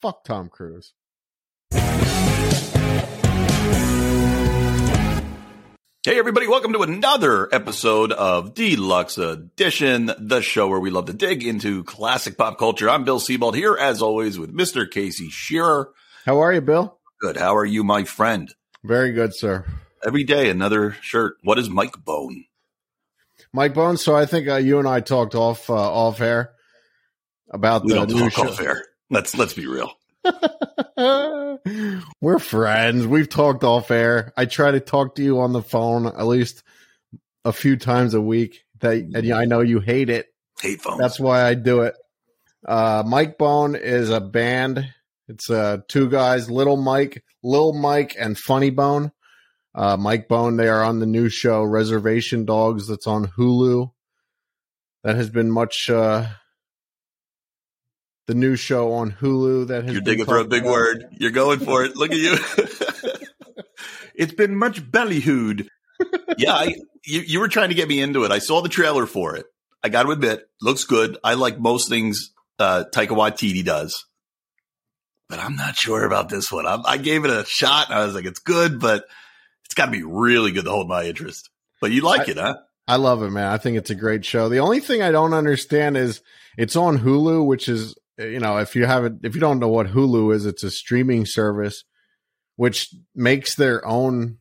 Fuck Tom Cruise. Hey, everybody, welcome to another episode of Deluxe Edition, the show where we love to dig into classic pop culture. I'm Bill Siebold here, as always, with Mr. Casey Shearer. How are you, Bill? Good. How are you, my friend? Very good, sir. Every day, another shirt. What is Mike Bone? Mike Bone. So I think uh, you and I talked off uh, off air about We the new show. Let's let's be real. We're friends. We've talked off air. I try to talk to you on the phone at least a few times a week. That and I know you hate it. Hate phones. That's why I do it. Uh, Mike Bone is a band. It's uh, two guys, Little Mike, Lil Mike, and Funny Bone. Uh, Mike Bone. They are on the new show Reservation Dogs. That's on Hulu. That has been much. The new show on Hulu that has You're been digging for a big about. word. You're going for it. Look at you. it's been much bellyhooed. Yeah, I, you, you were trying to get me into it. I saw the trailer for it. I got to admit, looks good. I like most things uh, Taika Waititi does, but I'm not sure about this one. I, I gave it a shot. And I was like, it's good, but it's got to be really good to hold my interest. But you like I- it, huh? I love it, man. I think it's a great show. The only thing I don't understand is it's on Hulu, which is you know if you haven't if you don't know what Hulu is, it's a streaming service which makes their own.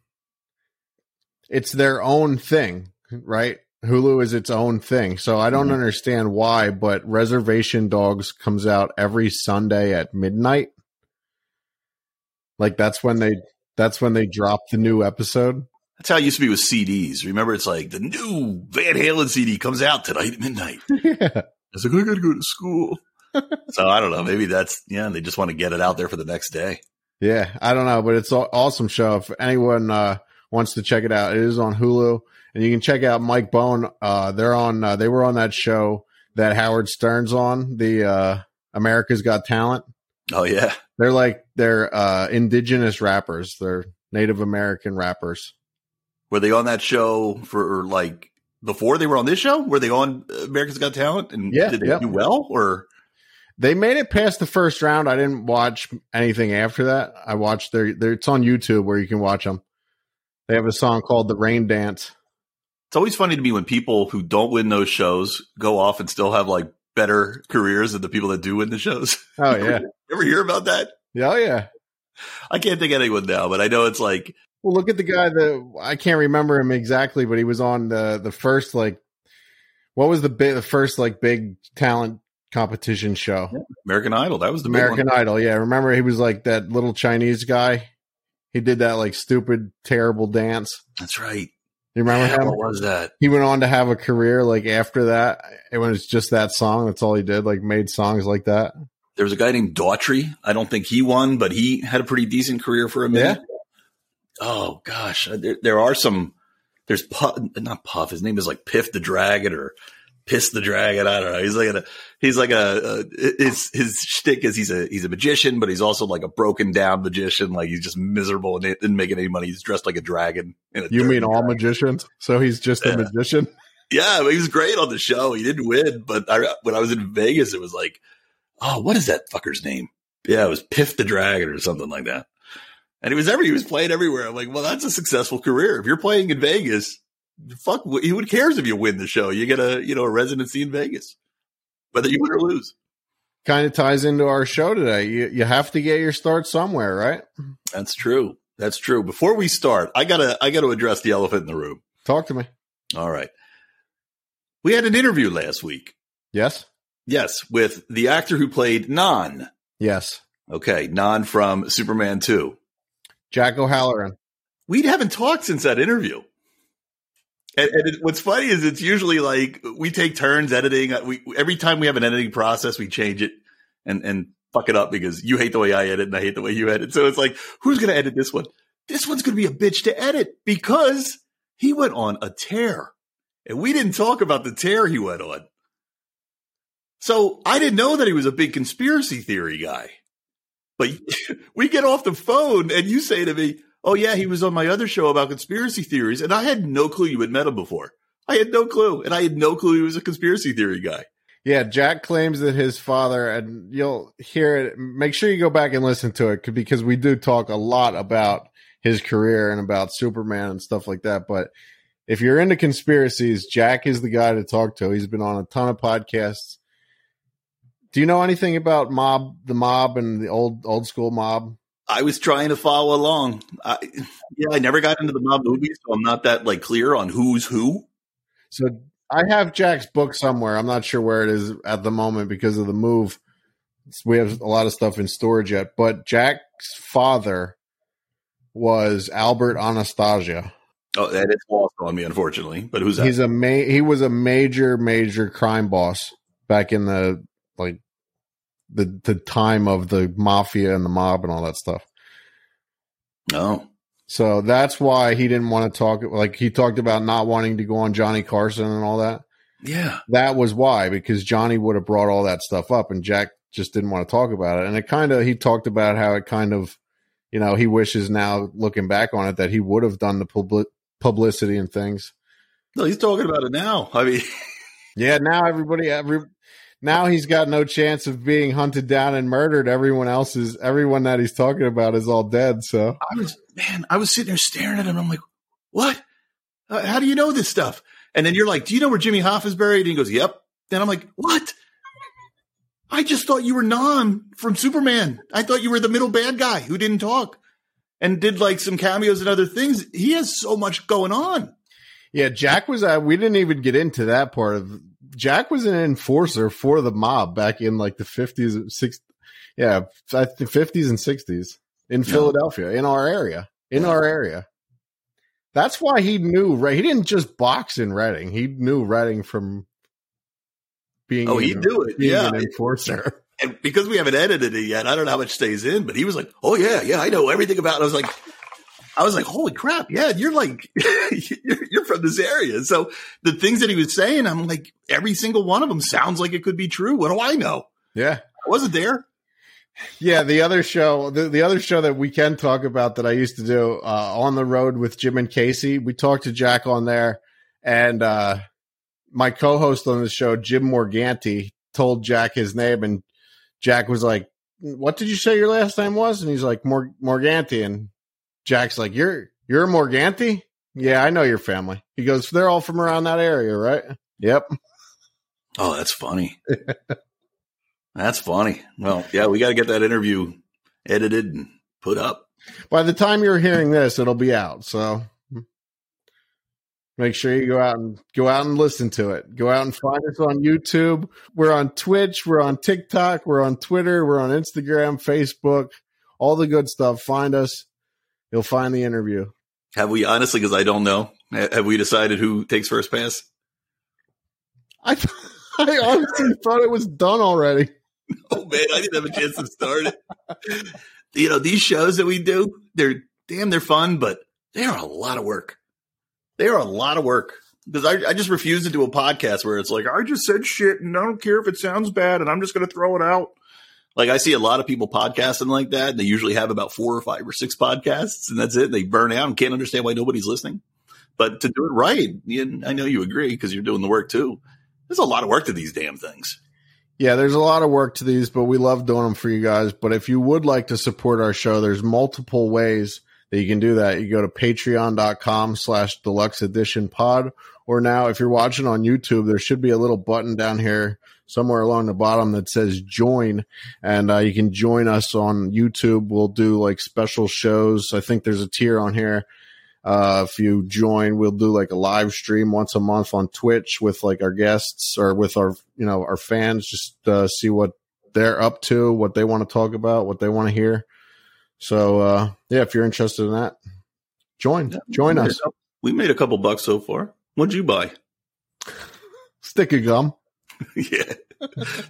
It's their own thing, right? Hulu is its own thing, so I don't Mhm. understand why. But Reservation Dogs comes out every Sunday at midnight. Like that's when they that's when they drop the new episode. That's how it used to be with CDs. Remember, it's like the new Van Halen CD comes out tonight at midnight. yeah. I was like, I gotta go to school. So I don't know. Maybe that's yeah. They just want to get it out there for the next day. Yeah, I don't know, but it's an awesome show. If anyone uh, wants to check it out, it is on Hulu, and you can check out Mike Bone. Uh, they're on. Uh, they were on that show that Howard Stern's on, the uh, America's Got Talent. Oh yeah, They're like they're uh, indigenous rappers. They're Native American rappers. were they on that show for like before they were on this show? Were they on America's Got Talent? And Yeah, did they yep. do well? Or They made it past the first round. I didn't watch anything after that. I watched their. their it's on YouTube where you can watch them. They have a song called "The Rain Dance." it's always funny to me when people who don't win those shows go off and still have like better careers than the people that do win the shows. Oh yeah, Ever hear about that? yeah, oh, yeah. I can't think of anyone now, but I know it's like Well, look at the guy that I can't remember him exactly, but he was on the the first like what was the big the first like big talent competition show? American Idol. That was the. American Idol. Yeah, remember he was like that little Chinese guy. He did that like stupid, terrible dance. That's right. You remember Yeah, him? what was that? He went on to have a career like after that. It was just that song. That's all he did. Like made songs like that. There was a guy named Daughtry. I don't think he won, but he had a pretty decent career for a minute. Oh gosh, there, there are some. There's Puff, not Puff. His name is like Piff the Dragon or Piss the Dragon. I don't know. He's like a he's like a, a his his shtick is he's a he's a magician, but he's also like a broken down magician. Like he's just miserable and didn't making any money. He's dressed like a dragon. in a You mean all dragon. magicians? So he's just Yeah. a magician. Yeah, he was great on the show. He didn't win, but I, when I was in Vegas, it was like, oh, what is that fucker's name? Yeah, it was Piff the Dragon or something like that. And he was every he was playing everywhere. I'm like, well, that's a successful career. If you're playing in Vegas, fuck, who cares if you win the show? You get a you know a residency in Vegas, whether you win or lose. Kind of ties into our show today. You you have to get your start somewhere, right? That's true. That's true. Before we start, I gotta I gotta address the elephant in the room. Talk to me. All right, we had an interview last week. Yes. Yes, with the actor who played Non. Yes. Okay, Non from Superman 2. Jack O'Halloran. We haven't talked since that interview. And, and it, what's funny is it's usually like we take turns editing. We every time we have an editing process, we change it and and fuck it up because you hate the way I edit and I hate the way you edit. So it's like, who's going to edit this one? This one's going to be a bitch to edit because he went on a tear, and we didn't talk about the tear he went on. So I didn't know that he was a big conspiracy theory guy. But we get off the phone and you say to me, Oh yeah, he was on my other show about conspiracy theories. And I had no clue you had met him before. I had no clue. And I had no clue he was a conspiracy theory guy. Yeah, Jack claims that his father, and you'll hear it. Make sure you go back and listen to it because we do talk a lot about his career and about Superman and stuff like that. But if you're into conspiracies, Jack is the guy to talk to. He's been on a ton of podcasts. Do you know anything about mob, the mob, and the old old school mob? I was trying to follow along. I, yeah, I never got into the mob movies, so I'm not that like clear on who's who. So I have Jack's book somewhere. I'm not sure where it is at the moment because of the move. We have a lot of stuff in storage yet, but Jack's father was Albert Anastasia. Oh, that is lost on me, unfortunately. But who's that? He's a ma- he was a major, major crime boss back in the like the the time of the mafia and the mob and all that stuff. No. So that's why he didn't want to talk. Like he talked about not wanting to go on Johnny Carson and all that. Yeah. That was why, because Johnny would have brought all that stuff up and Jack just didn't want to talk about it. And it kind of, he talked about how it kind of, you know, he wishes now looking back on it that he would have done the publi- publicity and things. No, he's talking about it now. I mean, yeah, now everybody, every, now he's got no chance of being hunted down and murdered. Everyone else is, everyone that he's talking about is all dead. So I was, man, I was sitting there staring at him. I'm like, what? Uh, how do you know this stuff? And then you're like, do you know where Jimmy Hoff is buried? And he goes, yep. Then I'm like, what? I just thought you were Non from Superman. I thought you were the middle bad guy who didn't talk and did like some cameos and other things. He has so much going on. Yeah, Jack was. Uh, we didn't even get into that part of. Jack was an enforcer for the mob back in like the fifties, six. Yeah, the fifties and sixties in Philadelphia, in our area, in our area. That's why he knew. Right, he didn't just box in Reading. He knew Reading from being. Oh, he knew it. Yeah, an enforcer. And because we haven't edited it yet, I don't know how much stays in. But he was like, "Oh yeah, yeah, I know everything about." it. I was like, I was like, "Holy crap! Yeah, you're like, you're, you're from this area." So the things that he was saying, I'm like, every single one of them sounds like it could be true. What do I know? Yeah, I wasn't there. Yeah, the other show, the, the other show that we can talk about that I used to do uh, on the road with Jim and Casey. We talked to Jack on there, and uh, my co-host on the show, Jim Morganti, told Jack his name, and Jack was like, "What did you say your last name was?" And he's like, Mor- "Morganti," and Jack's like, "You're you're a Morganti? Yeah, I know your family." He goes, "They're all from around that area, right?" Yep. Oh, that's funny. that's funny. Well, yeah, we got to get that interview edited and put up. By the time you're hearing this, it'll be out. So make sure you go out and go out and listen to it. Go out and find us on YouTube. We're on Twitch. We're on TikTok. We're on Twitter. We're on Instagram, Facebook, all the good stuff. Find us. You'll find the interview. Have we honestly? Because I don't know. Have we decided who takes first pass? I I honestly thought it was done already. Oh man, I didn't have a chance to start it. you know, these shows that we do, they're damn, they're fun, but they are a lot of work. They are a lot of work because I, I just refuse to do a podcast where it's like I just said shit and I don't care if it sounds bad and I'm just going to throw it out. Like I see a lot of people podcasting like that. And they usually have about four or five or six podcasts, and that's it. They burn out and can't understand why nobody's listening. But to do it right, you, I know you agree because you're doing the work too. There's a lot of work to these damn things. Yeah, there's a lot of work to these, but we love doing them for you guys. But if you would like to support our show, there's multiple ways that you can do that. You go to patreon.com slash deluxe edition pod. Or now if you're watching on YouTube, there should be a little button down here somewhere along the bottom that says join and uh, you can join us on YouTube. We'll do like special shows. I think there's a tier on here. Uh, if you join, we'll do like a live stream once a month on Twitch with like our guests or with our, you know, our fans, just uh, see what they're up to, what they want to talk about, what they want to hear. So, uh, yeah, if you're interested in that, join, yeah, join we us. Made we made a couple bucks so far. What'd you buy? Stick of gum. yeah.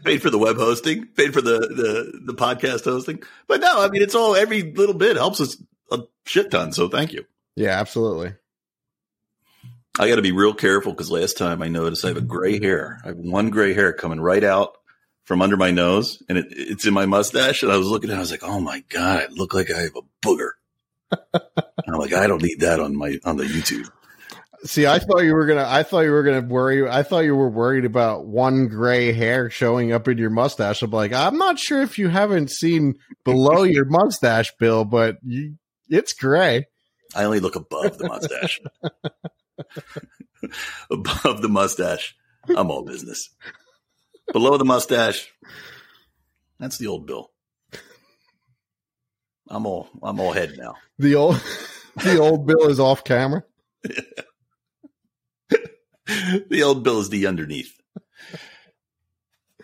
paid for the web hosting, paid for the, the, the podcast hosting. But no, I mean, it's all every little bit helps us a shit ton. So thank you. Yeah, absolutely. I got to be real careful because last time I noticed I have a mm-hmm. gray hair. I have one gray hair coming right out from under my nose and it, it's in my mustache. And I was looking at it, I was like, oh my God, I look like I have a booger. I'm like, I don't need that on my, on the YouTube. See, I thought you were gonna. I thought you were gonna worry. I thought you were worried about one gray hair showing up in your mustache. I'm like, I'm not sure if you haven't seen below your mustache, Bill, but you, it's gray. I only look above the mustache. above the mustache, I'm all business. Below the mustache, that's the old Bill. I'm all I'm all head now. The old the old Bill is off camera. the old Bill is the underneath.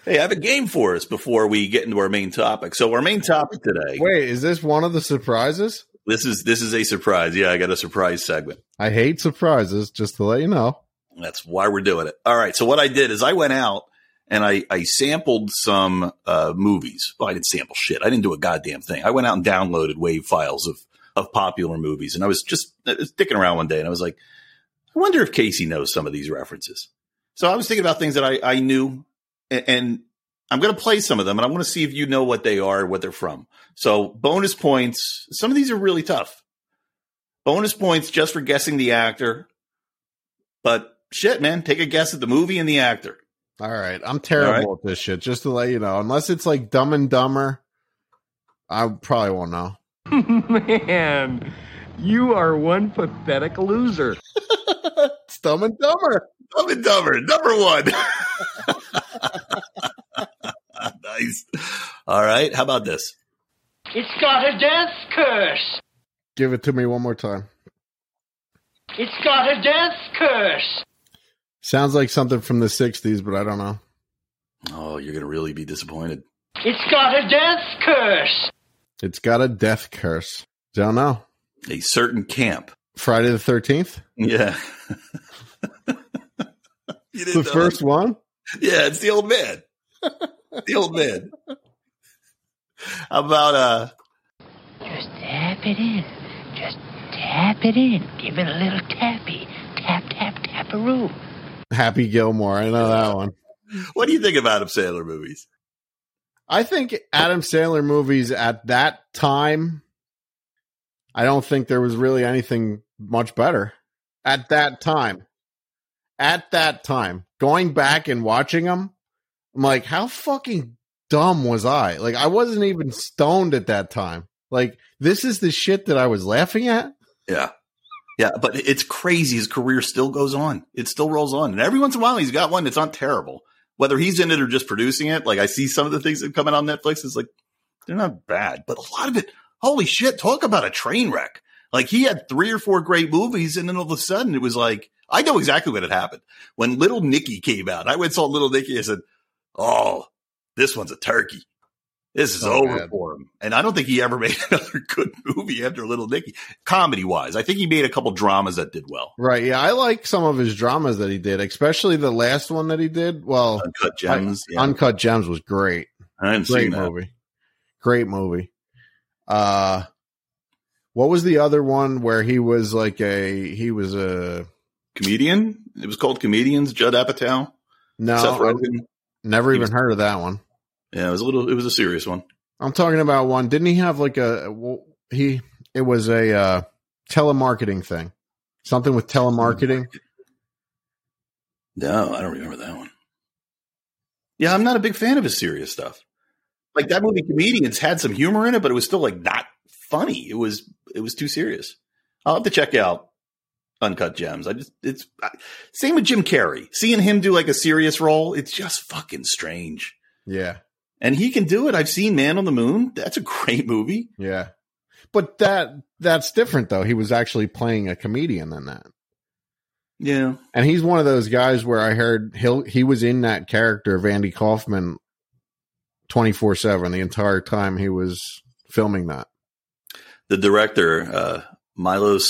Hey, I have a game for us before we get into our main topic. So our main topic today. Wait, is this one of the surprises? This is this is a surprise. Yeah, I got a surprise segment. I hate surprises, just to let you know. That's why we're doing it. All right. So what I did is I went out and I, I sampled some uh, movies. Well, I didn't sample shit. I didn't do a goddamn thing. I went out and downloaded wave files of of popular movies, and I was just uh, sticking around one day, and I was like, I wonder if Casey knows some of these references. So I was thinking about things that I, I knew, and, and I'm going to play some of them, and I want to see if you know what they are, what they're from. So bonus points. Some of these are really tough. Bonus points just for guessing the actor, but shit, man, take a guess at the movie and the actor. All right. I'm terrible right. at this shit, just to let you know. Unless it's like dumb and dumber, I probably won't know. Man, you are one pathetic loser. it's dumb and dumber. Dumb and dumber, number one. nice. All right. How about this? It's got a death curse. Give it to me one more time. It's got a death curse. Sounds like something from the 60s, but I don't know. Oh, you're going to really be disappointed. It's got a death curse. It's got a death curse. Don't know. A certain camp. Friday the 13th? Yeah. the first it. one? Yeah, it's the old man. the old man. How about uh Just tap it in. Just tap it in. Give it a little tappy. Tap tap tap a roo. Happy Gilmore. I know that one. What do you think of Adam Sandler movies? I think Adam Sandler movies at that time, I don't think there was really anything much better at that time. At that time, going back and watching them, I'm like, how fucking dumb was I? Like, I wasn't even stoned at that time. Like, this is the shit that I was laughing at. Yeah. Yeah, but it's crazy. His career still goes on. It still rolls on. And every once in a while, he's got one that's not terrible. Whether he's in it or just producing it, like I see some of the things that come out on Netflix, it's like, they're not bad. But a lot of it, holy shit, talk about a train wreck. Like he had three or four great movies, and then all of a sudden it was like, I know exactly what had happened. When Little Nicky came out, I went and saw Little Nicky. I said, Oh, this one's a turkey. This is oh, over man. for him. And I don't think he ever made another good movie after Little Nicky, comedy wise. I think he made a couple dramas that did well. Right. Yeah. I like some of his dramas that he did, especially the last one that he did. Well, Uncut Gems. I, yeah. Uncut Gems was great. I didn't great movie. Great movie. Uh, what was the other one where he was like a, he was a comedian? It was called Comedians, Judd Apatow. No. Seth Rogen. Never even was, heard of that one. Yeah, it was a little. It was a serious one. I'm talking about one. Didn't he have like a he? It was a uh, telemarketing thing, something with telemarketing. No, I don't remember that one. Yeah, I'm not a big fan of his serious stuff. Like that movie, Comedians had some humor in it, but it was still like not funny. It was it was too serious. I'll have to check out Uncut Gems. I just it's same with Jim Carrey. Seeing him do like a serious role, it's just fucking strange. Yeah and he can do it. I've seen Man on the Moon. That's a great movie. Yeah. But that that's different though. He was actually playing a comedian in that. Yeah. And he's one of those guys where I heard he he was in that character of Andy Kaufman 24/7 the entire time he was filming that. The director uh Milos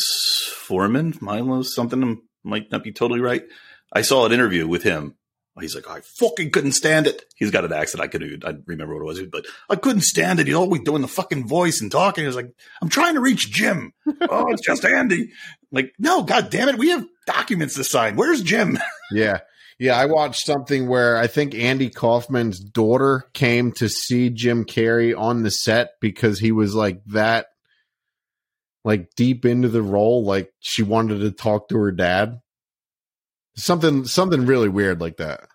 Forman, Milos something might not be totally right. I saw an interview with him He's like, I fucking couldn't stand it. He's got an accent. I could, I remember what it was, but I couldn't stand it. He's always doing the fucking voice and talking. He's like, I'm trying to reach Jim. oh, it's just Andy. Like, no, God damn it. We have documents to sign. Where's Jim? yeah. Yeah. I watched something where I think Andy Kaufman's daughter came to see Jim Carrey on the set because he was like that, like deep into the role. Like she wanted to talk to her dad. something something really weird like that.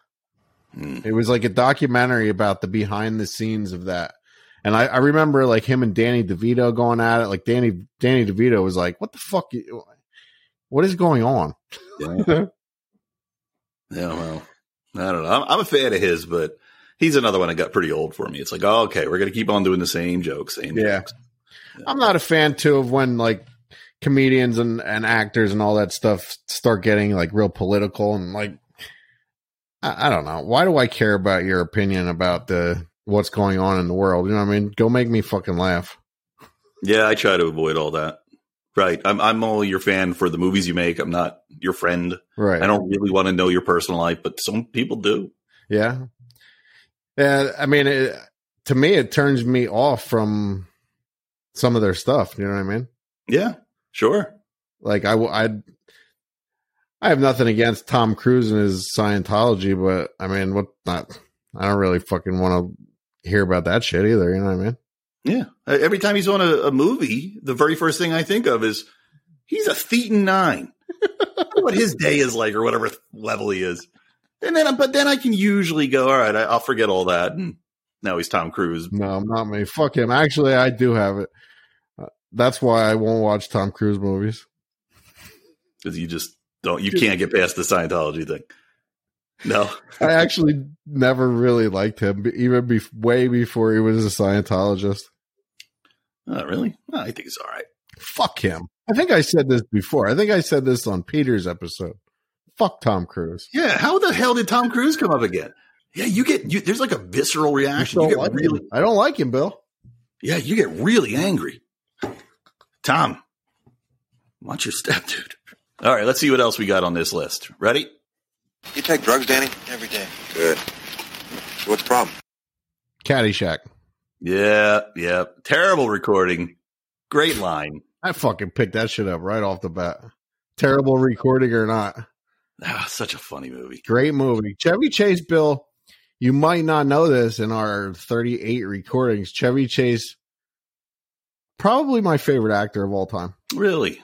Hmm. It was like a documentary about the behind the scenes of that. And I, I remember like him and Danny DeVito going at it. Like Danny Danny DeVito was like, "What the fuck? What is going on?" Yeah. Yeah, well, I don't know. I'm, I'm a fan of his, but he's another one that got pretty old for me. It's like, oh, okay, we're gonna keep on doing the same jokes, same Yeah. jokes. I'm not a fan too of when like comedians and, and actors and all that stuff start getting like real political and like I, I don't know. Why do I care about your opinion about the what's going on in the world? You know what I mean? Go make me fucking laugh. Yeah, I try to avoid all that. Right. I'm I'm only your fan for the movies you make. I'm not your friend. Right. I don't really want to know your personal life, but some people do. Yeah. Yeah. I mean, it, to me, it turns me off from some of their stuff. You know what I mean? Yeah, sure. Like I, I, I have nothing against Tom Cruise and his Scientology, but I mean, what not? I don't really fucking want to hear about that shit either. You know what I mean? Yeah. Every time he's on a, a movie, the very first thing I think of is he's a Thetan nine. what his day is like, or whatever level he is. And then, but then I can usually go, all right, I, I'll forget all that. And now he's Tom Cruise. No, I'm not me. Fuck him. Actually, I do have it. Uh, That's why I won't watch Tom Cruise movies. because you just don't you can't get past the Scientology thing. No, I actually never really liked him, even be- way before he was a Scientologist. Not really. No, I think it's all right. Fuck him. I think I said this before. I think I said this on Peter's episode. Fuck Tom Cruise. Yeah, how the hell did Tom Cruise come up again? Yeah, you get you, there's like a visceral reaction. don't You get like really, him. I don't like him, Bill. yeah, you get really angry. Tom, watch your step, dude. All right, let's see what else we got on this list. Ready? You take drugs, Danny? Every day. Good. So what's the problem? Caddyshack. Yeah, yeah. Terrible recording. Great line. I fucking picked that shit up right off the bat. Terrible recording or not. Ah, such a funny movie. Great movie. Chevy Chase, Bill, you might not know this in our 38 recordings. Chevy Chase, probably my favorite actor of all time. Really?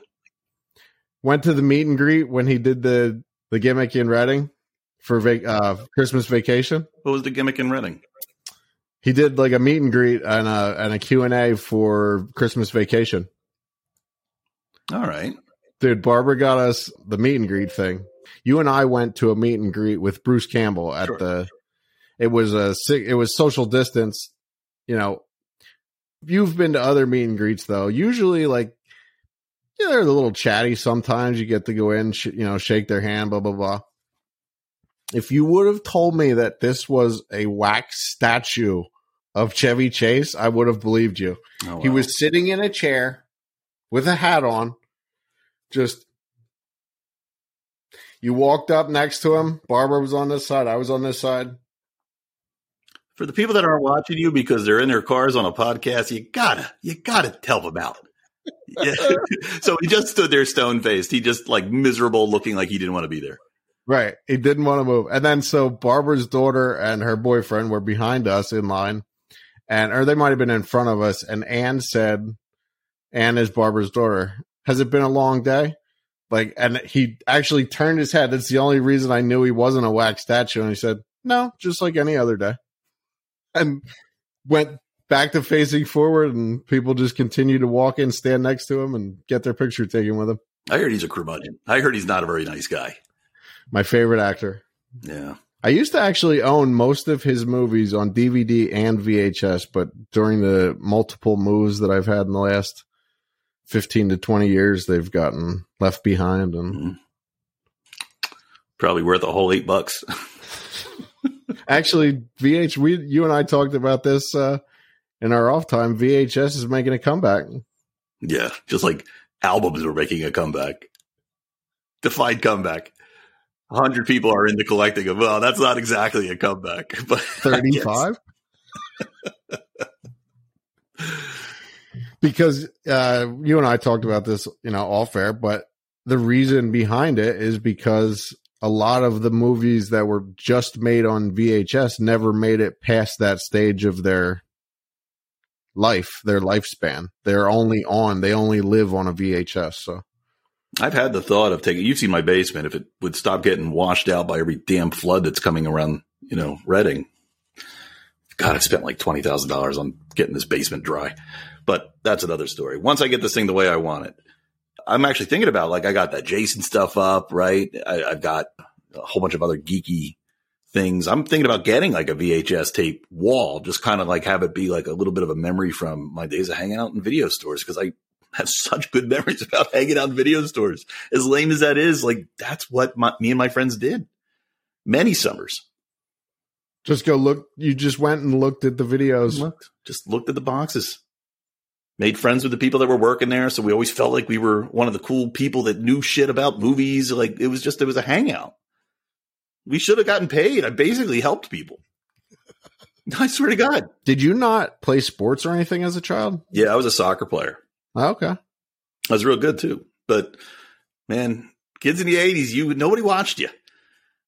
Went to the meet and greet when he did the, the gimmick in Reading for vac- uh, Christmas vacation. What was the gimmick in Reading? He did like a meet and greet and a, and a Q&A for Christmas vacation. All right. Dude, Barbara got us the meet and greet thing. You and I went to a meet and greet with Bruce Campbell at Sure. the. It was a it was social distance. You know, you've been to other meet and greets though. Usually, like, yeah, they're a little chatty. Sometimes you get to go in, sh- you know, shake their hand, blah blah blah. If you would have told me that this was a wax statue of Chevy Chase, I would have believed you. Oh, He was sitting in a chair with a hat on. Just you walked up next to him. Barbara was on this side. I was on this side. For the people that aren't watching you because they're in their cars on a podcast, you gotta, you gotta tell them out. Yeah. so he just stood there stone faced. He just like miserable looking like he didn't want to be there. Right. He didn't want to move. And then so Barbara's daughter and her boyfriend were behind us in line. And or they might have been in front of us. And Anne said, Anne is Barbara's daughter. Has it been a long day? Like and he actually turned his head. That's the only reason I knew he wasn't a wax statue. And he said, No, just like any other day. And went back to facing forward and people just continue to walk in, stand next to him and get their picture taken with him. I heard he's a curmudgeon. I heard he's not a very nice guy. My favorite actor. Yeah. I used to actually own most of his movies on DVD and VHS, but during the multiple moves that I've had in the last 15 to 20 years, they've gotten left behind. And Probably worth a whole eight bucks. actually, VH, we, you and I talked about this, uh, in our off time. VHS is making a comeback. yeah. Just like albums are making a comeback. Defined comeback. A hundred people are into collecting them. Well, that's not exactly a comeback, but 35? because uh, you and I talked about this, you know, off air, but the reason behind it is because a lot of the movies that were just made on VHS never made it past that stage of their life, their lifespan. They're only on, they only live on a VHS. So I've had the thought of taking. You've seen my basement. If it would stop getting washed out by every damn flood that's coming around, you know, Reading. God, I've spent like twenty thousand dollars on getting this basement dry, but that's another story. Once I get this thing the way I want it, I'm actually thinking about like I got that Jason stuff up, right? I, I've got a whole bunch of other geeky things. I'm thinking about getting like a VHS tape wall, just kind of like have it be like a little bit of a memory from my days of hanging out in video stores because I have such good memories about hanging out in video stores. As lame as that is, like that's what my, me and my friends did many summers. Just go look. You just went and looked at the videos. Looked, just looked at the boxes. Made friends with the people that were working there, so we always felt like we were one of the cool people that knew shit about movies. Like it was just it was a hangout. We should have gotten paid. I basically helped people. I swear to God. Did you not play sports or anything as a child? Yeah, I was a soccer player. Oh, okay. Was real good too. But man, kids in the eighties, you nobody watched you.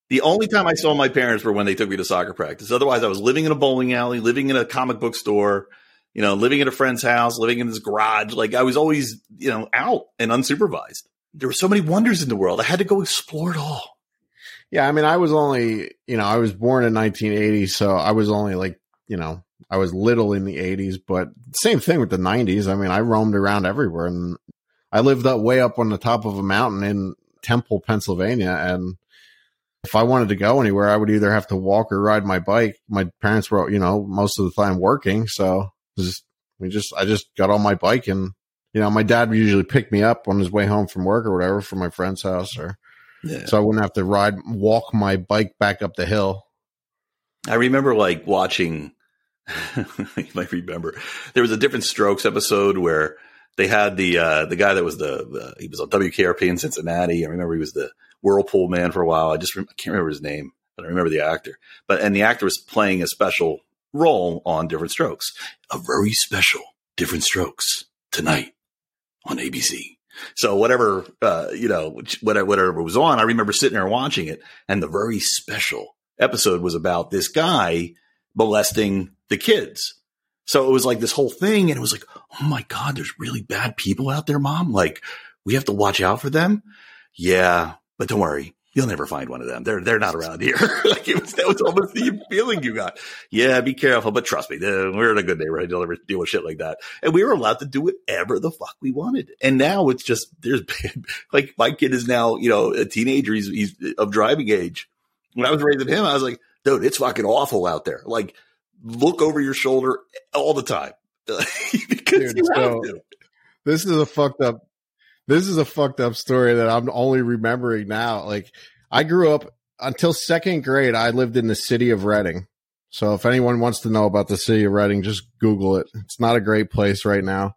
The only time I saw my parents were when they took me to soccer practice. Otherwise, I was living in a bowling alley, living in a comic book store, you know, living at a friend's house, living in his garage. Like I was always, you know, out and unsupervised. There were so many wonders in the world. I had to go explore it all. Yeah, I mean, I was only, you know, I was born in 1980, so I was only like, you know, I was little in the 80s, but same thing with the 90s. I mean, I roamed around everywhere and I lived up way up on the top of a mountain in Temple, Pennsylvania. And if I wanted to go anywhere, I would either have to walk or ride my bike. My parents were, you know, most of the time working. So just, we just, I just got on my bike and, you know, my dad would usually pick me up on his way home from work or whatever from my friend's house or, Yeah. so I wouldn't have to ride, walk my bike back up the hill. I remember like watching. you might remember there was a Diff'rent Strokes episode where they had the uh, the guy that was the, the he was on WKRP in Cincinnati. I remember he was the Whirlpool man for a while. I just rem- I can't remember his name, but I remember the actor. But and the actor was playing a special role on Diff'rent Strokes, a very special Diff'rent Strokes tonight on ABC. So whatever uh, you know, whatever whatever was on, I remember sitting there watching it, and the very special episode was about this guy molesting the kids. So it was like this whole thing, and it was like, oh my god, there's really bad people out there, mom. Like we have to watch out for them. Yeah, but don't worry, you'll never find one of them. They're they're not around here. like it was that was almost the feeling you got. Yeah, be careful, but trust me, we're in a good neighborhood. You'll never deal with shit like that. And we were allowed to do whatever the fuck we wanted. And now it's just there's like my kid is now you know a teenager. He's he's of driving age. When I was raising him, I was like, dude, it's fucking awful out there. Like look over your shoulder all the time because Dude, you have so- to. This is a fucked up. This is a fucked up story that I'm only remembering now. Like I grew up until second grade. I lived in the city of Reading. So if anyone wants to know about the city of Reading, just Google it. It's not a great place right now,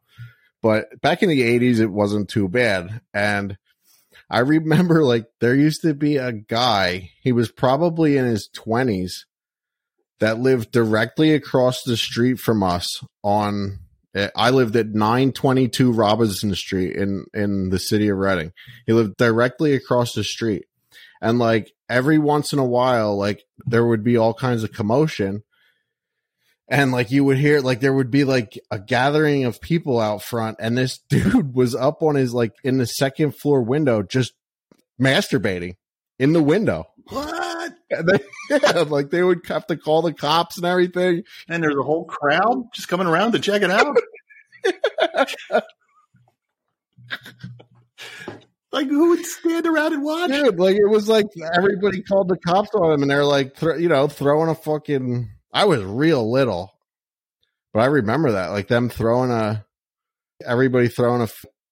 but back in the '80s, it wasn't too bad. And I remember like there used to be a guy. He was probably in his 20s that lived directly across the street from us on eh, I lived at 922 Robinson Street in in the city of Reading. He lived directly across the street. And like every once in a while like there would be all kinds of commotion and like you would hear like there would be like a gathering of people out front and this dude was up on his like in the second floor window just masturbating in the window. What? They, yeah, like they would have to call the cops and everything. And there's a whole crowd just coming around to check it out. like who would stand around and watch? dude like it was like everybody called the cops on him and they're like thro- you know throwing a fucking i was real little but i remember that like them throwing a everybody throwing a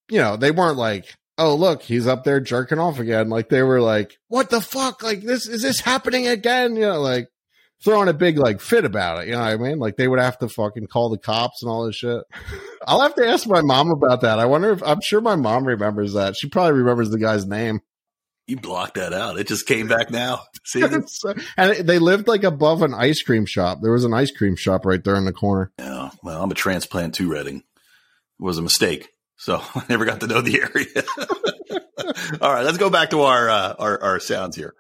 you know they weren't like oh look he's up there jerking off again. Like they were like what the fuck? Like this is this happening again? You know like throwing a big like fit about it you know what i mean? Like they would have to fucking call the cops and all this shit. I'll have to ask my mom about that. I wonder if i'm sure my mom remembers that. She probably remembers the guy's name You blocked that out. It just came back now. See? And they lived like above an ice cream shop. There was an ice cream shop right there in the corner. Yeah, well, I'm a transplant to Reading. It was a mistake. So I never got to know the area. All right, let's go back to our, uh, our our sounds here.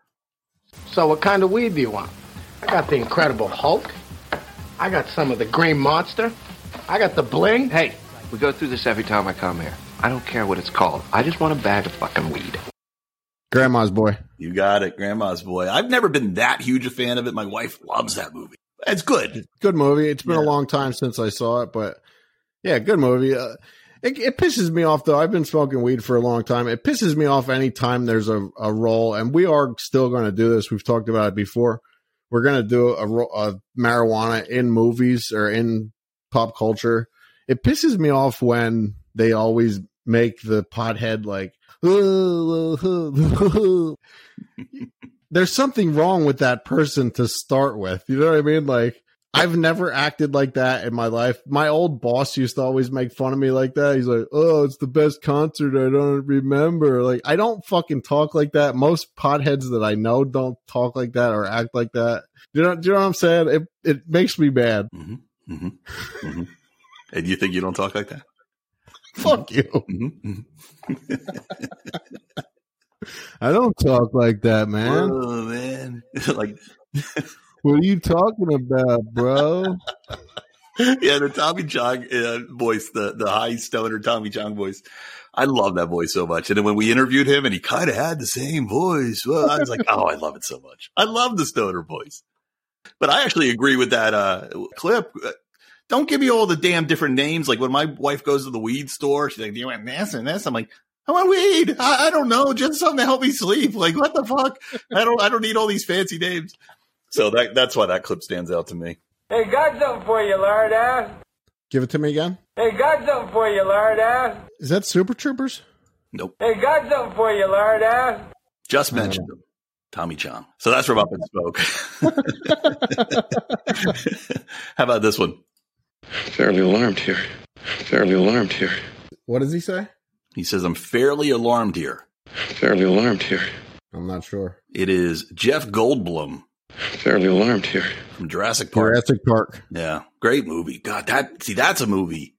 So what kind of weed do you want? I got the Incredible Hulk. I got some of the Green Monster. I got the bling. Hey, we go through this every time I come here. I don't care what it's called. I just want a bag of fucking weed. Grandma's boy. You got it, Grandma's Boy. I've never been that huge a fan of it. My wife loves that movie. It's good. Good movie. It's been Yeah. a long time since I saw it, but yeah, good movie. Uh, it, it pisses me off though. I've been smoking weed for a long time. It pisses me off anytime there's a, a role, and we are still going to do this. We've talked about it before. We're going to do a, a marijuana in movies or in pop culture. It pisses me off when they always make the pothead like, there's something wrong with that person to start with. You know what I mean? Like, I've never acted like that in my life. My old boss used to always make fun of me like that. He's like, "Oh, it's the best concert I don't remember." Like, I don't fucking talk like that. Most potheads that I know don't talk like that or act like that. You know? Do you know what I'm saying? It it makes me mad. hmm hmm hmm And you think you don't talk like that? Fuck you. hmm I don't talk like that, man. Oh man, like What are you talking about, bro? yeah, the Tommy Chong uh, voice, the the high stoner Tommy Chong voice. I love that voice so much. And then when we interviewed him, and he kind of had the same voice, well, I was like, oh, I love it so much. I love the stoner voice. But I actually agree with that uh, clip. Uh, Don't give me all the damn different names. Like when my wife goes to the weed store, she's like, "Do you want this and this?" I'm like, "I want weed. I, I don't know, just something to help me sleep." Like, what the fuck? I don't. I don't need all these fancy names. So that that's why that clip stands out to me. Hey, got something for you, lard ass. Give it to me again. Hey, got something for you, lard ass. Is that Super Troopers? Nope. Hey, got something for you, lard ass. Just mentioned him. Tommy Chong. So that's from Up in Smoke. How about this one? Fairly alarmed here. Fairly alarmed here. What does he say? He says, I'm fairly alarmed here. Fairly alarmed here. I'm not sure. It is Jeff Goldblum Fairly alarmed here. from Jurassic Park. Jurassic Park. Yeah. Great movie. God, that, see, that's a movie.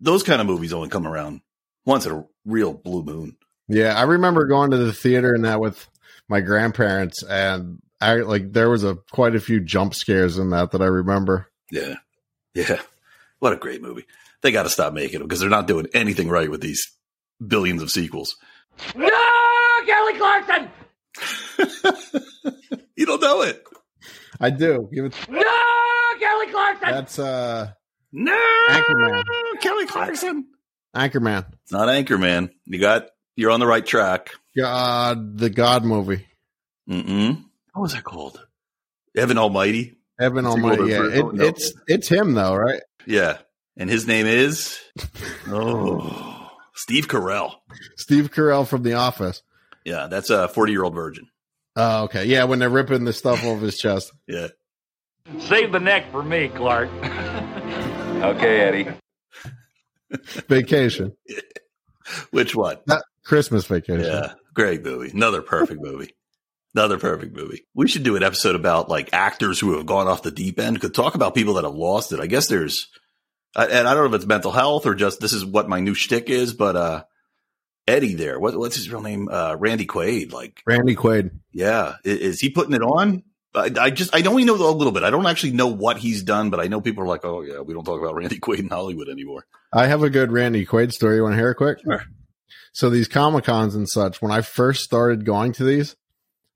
Those kind of movies only come around once in a real blue moon. Yeah, I remember going to the theater and that with my grandparents, and I like there was a quite a few jump scares in that that I remember. Yeah. Yeah. What a great movie. They got to stop making them because they're not doing anything right with these billions of sequels. No, Kelly Clarkson! You don't know it. I do. Give it. No, Kelly Clarkson! That's uh No. Anchorman. Kelly Clarkson. Anchorman. It's not Anchorman. You got, you're on the right track. God, the God movie. Mm-mm. What was that called? Evan Almighty. Heaven It's Almighty. Yeah, it, no. it's it's him though, right? Yeah. And his name is oh, Steve Carell. Steve Carell from The Office. Yeah, that's a 40 year old virgin. Oh, okay. Yeah, when they're ripping the stuff off his chest. Yeah. Save the neck for me, Clark. okay, Eddie. Vacation. Which one? Not Christmas vacation. Yeah. Great movie. Another perfect movie. Another perfect movie. We should do an episode about like actors who have gone off the deep end. Could talk about people that have lost it. I guess there's, and I don't know if it's mental health or just this is what my new shtick is, but uh, Eddie there, what, what's his real name? Uh, Randy Quaid. Like, Randy Quaid. yeah, is, is he putting it on? I, I just I only know a little bit. I don't actually know what he's done, but I know people are like, oh yeah, we don't talk about Randy Quaid in Hollywood anymore. I have a good Randy Quaid story. You want to hear it quick? Sure. So these Comic Cons and such, when I first started going to these,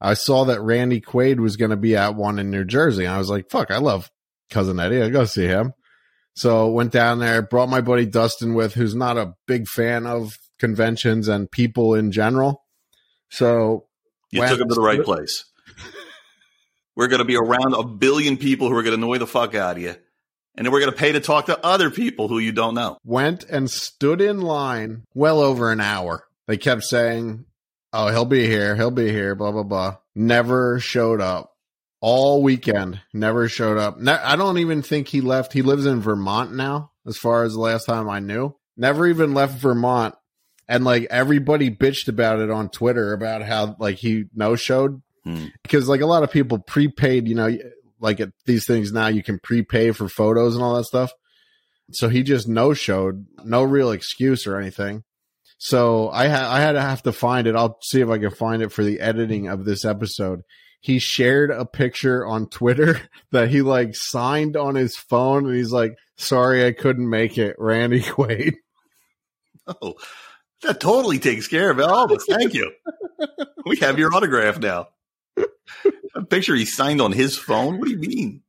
I saw that Randy Quaid was going to be at one in New Jersey. And I was like, fuck, I love cousin Eddie. I go see him. So went down there, brought my buddy Dustin with, who's not a big fan of conventions and people in general. So You took him to the right place. We're going to be around a billion people who are going to annoy the fuck out of you, and then we're going to pay to talk to other people who you don't know. went and stood in line well over an hour. They kept saying, Oh, he'll be here. He'll be here. Blah, blah, blah. Never showed up all weekend. Never showed up. Ne- I don't even think he left. He lives in Vermont now, as far as the last time I knew. Never even left Vermont. And like everybody bitched about it on Twitter about how like he no showed Hmm. because like a lot of people prepaid, you know, like at these things now you can prepay for photos and all that stuff. So he just no showed, no real excuse or anything. So I had I had to have to find it. I'll see if I can find it for the editing of this episode. He shared a picture on Twitter that he like signed on his phone and he's like, "Sorry, I couldn't make it." Randy Quaid. Oh, that totally takes care of it. All of us. Thank you. We have your autograph now. A picture he signed on his phone. What do you mean?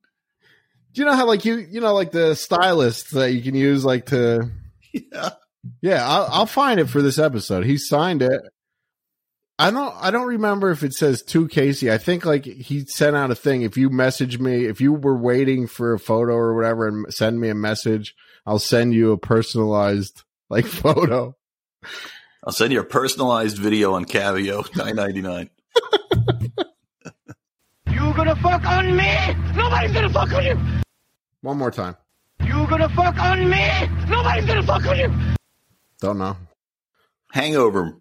Do you know how like you you know like the stylists that you can use like to Yeah. Yeah I'll, I'll find it for this episode. He signed it. I don't I don't remember if it says to Casey. I think like he sent out a thing. If you message me, if you were waiting for a photo or whatever, and send me a message, I'll send you a personalized like photo. I'll send you a personalized video on Cameo, nine ninety nine. You gonna fuck on me? Nobody's gonna fuck on you. One more time. You gonna fuck on me? Nobody's gonna fuck on you. Don't know. Hangover,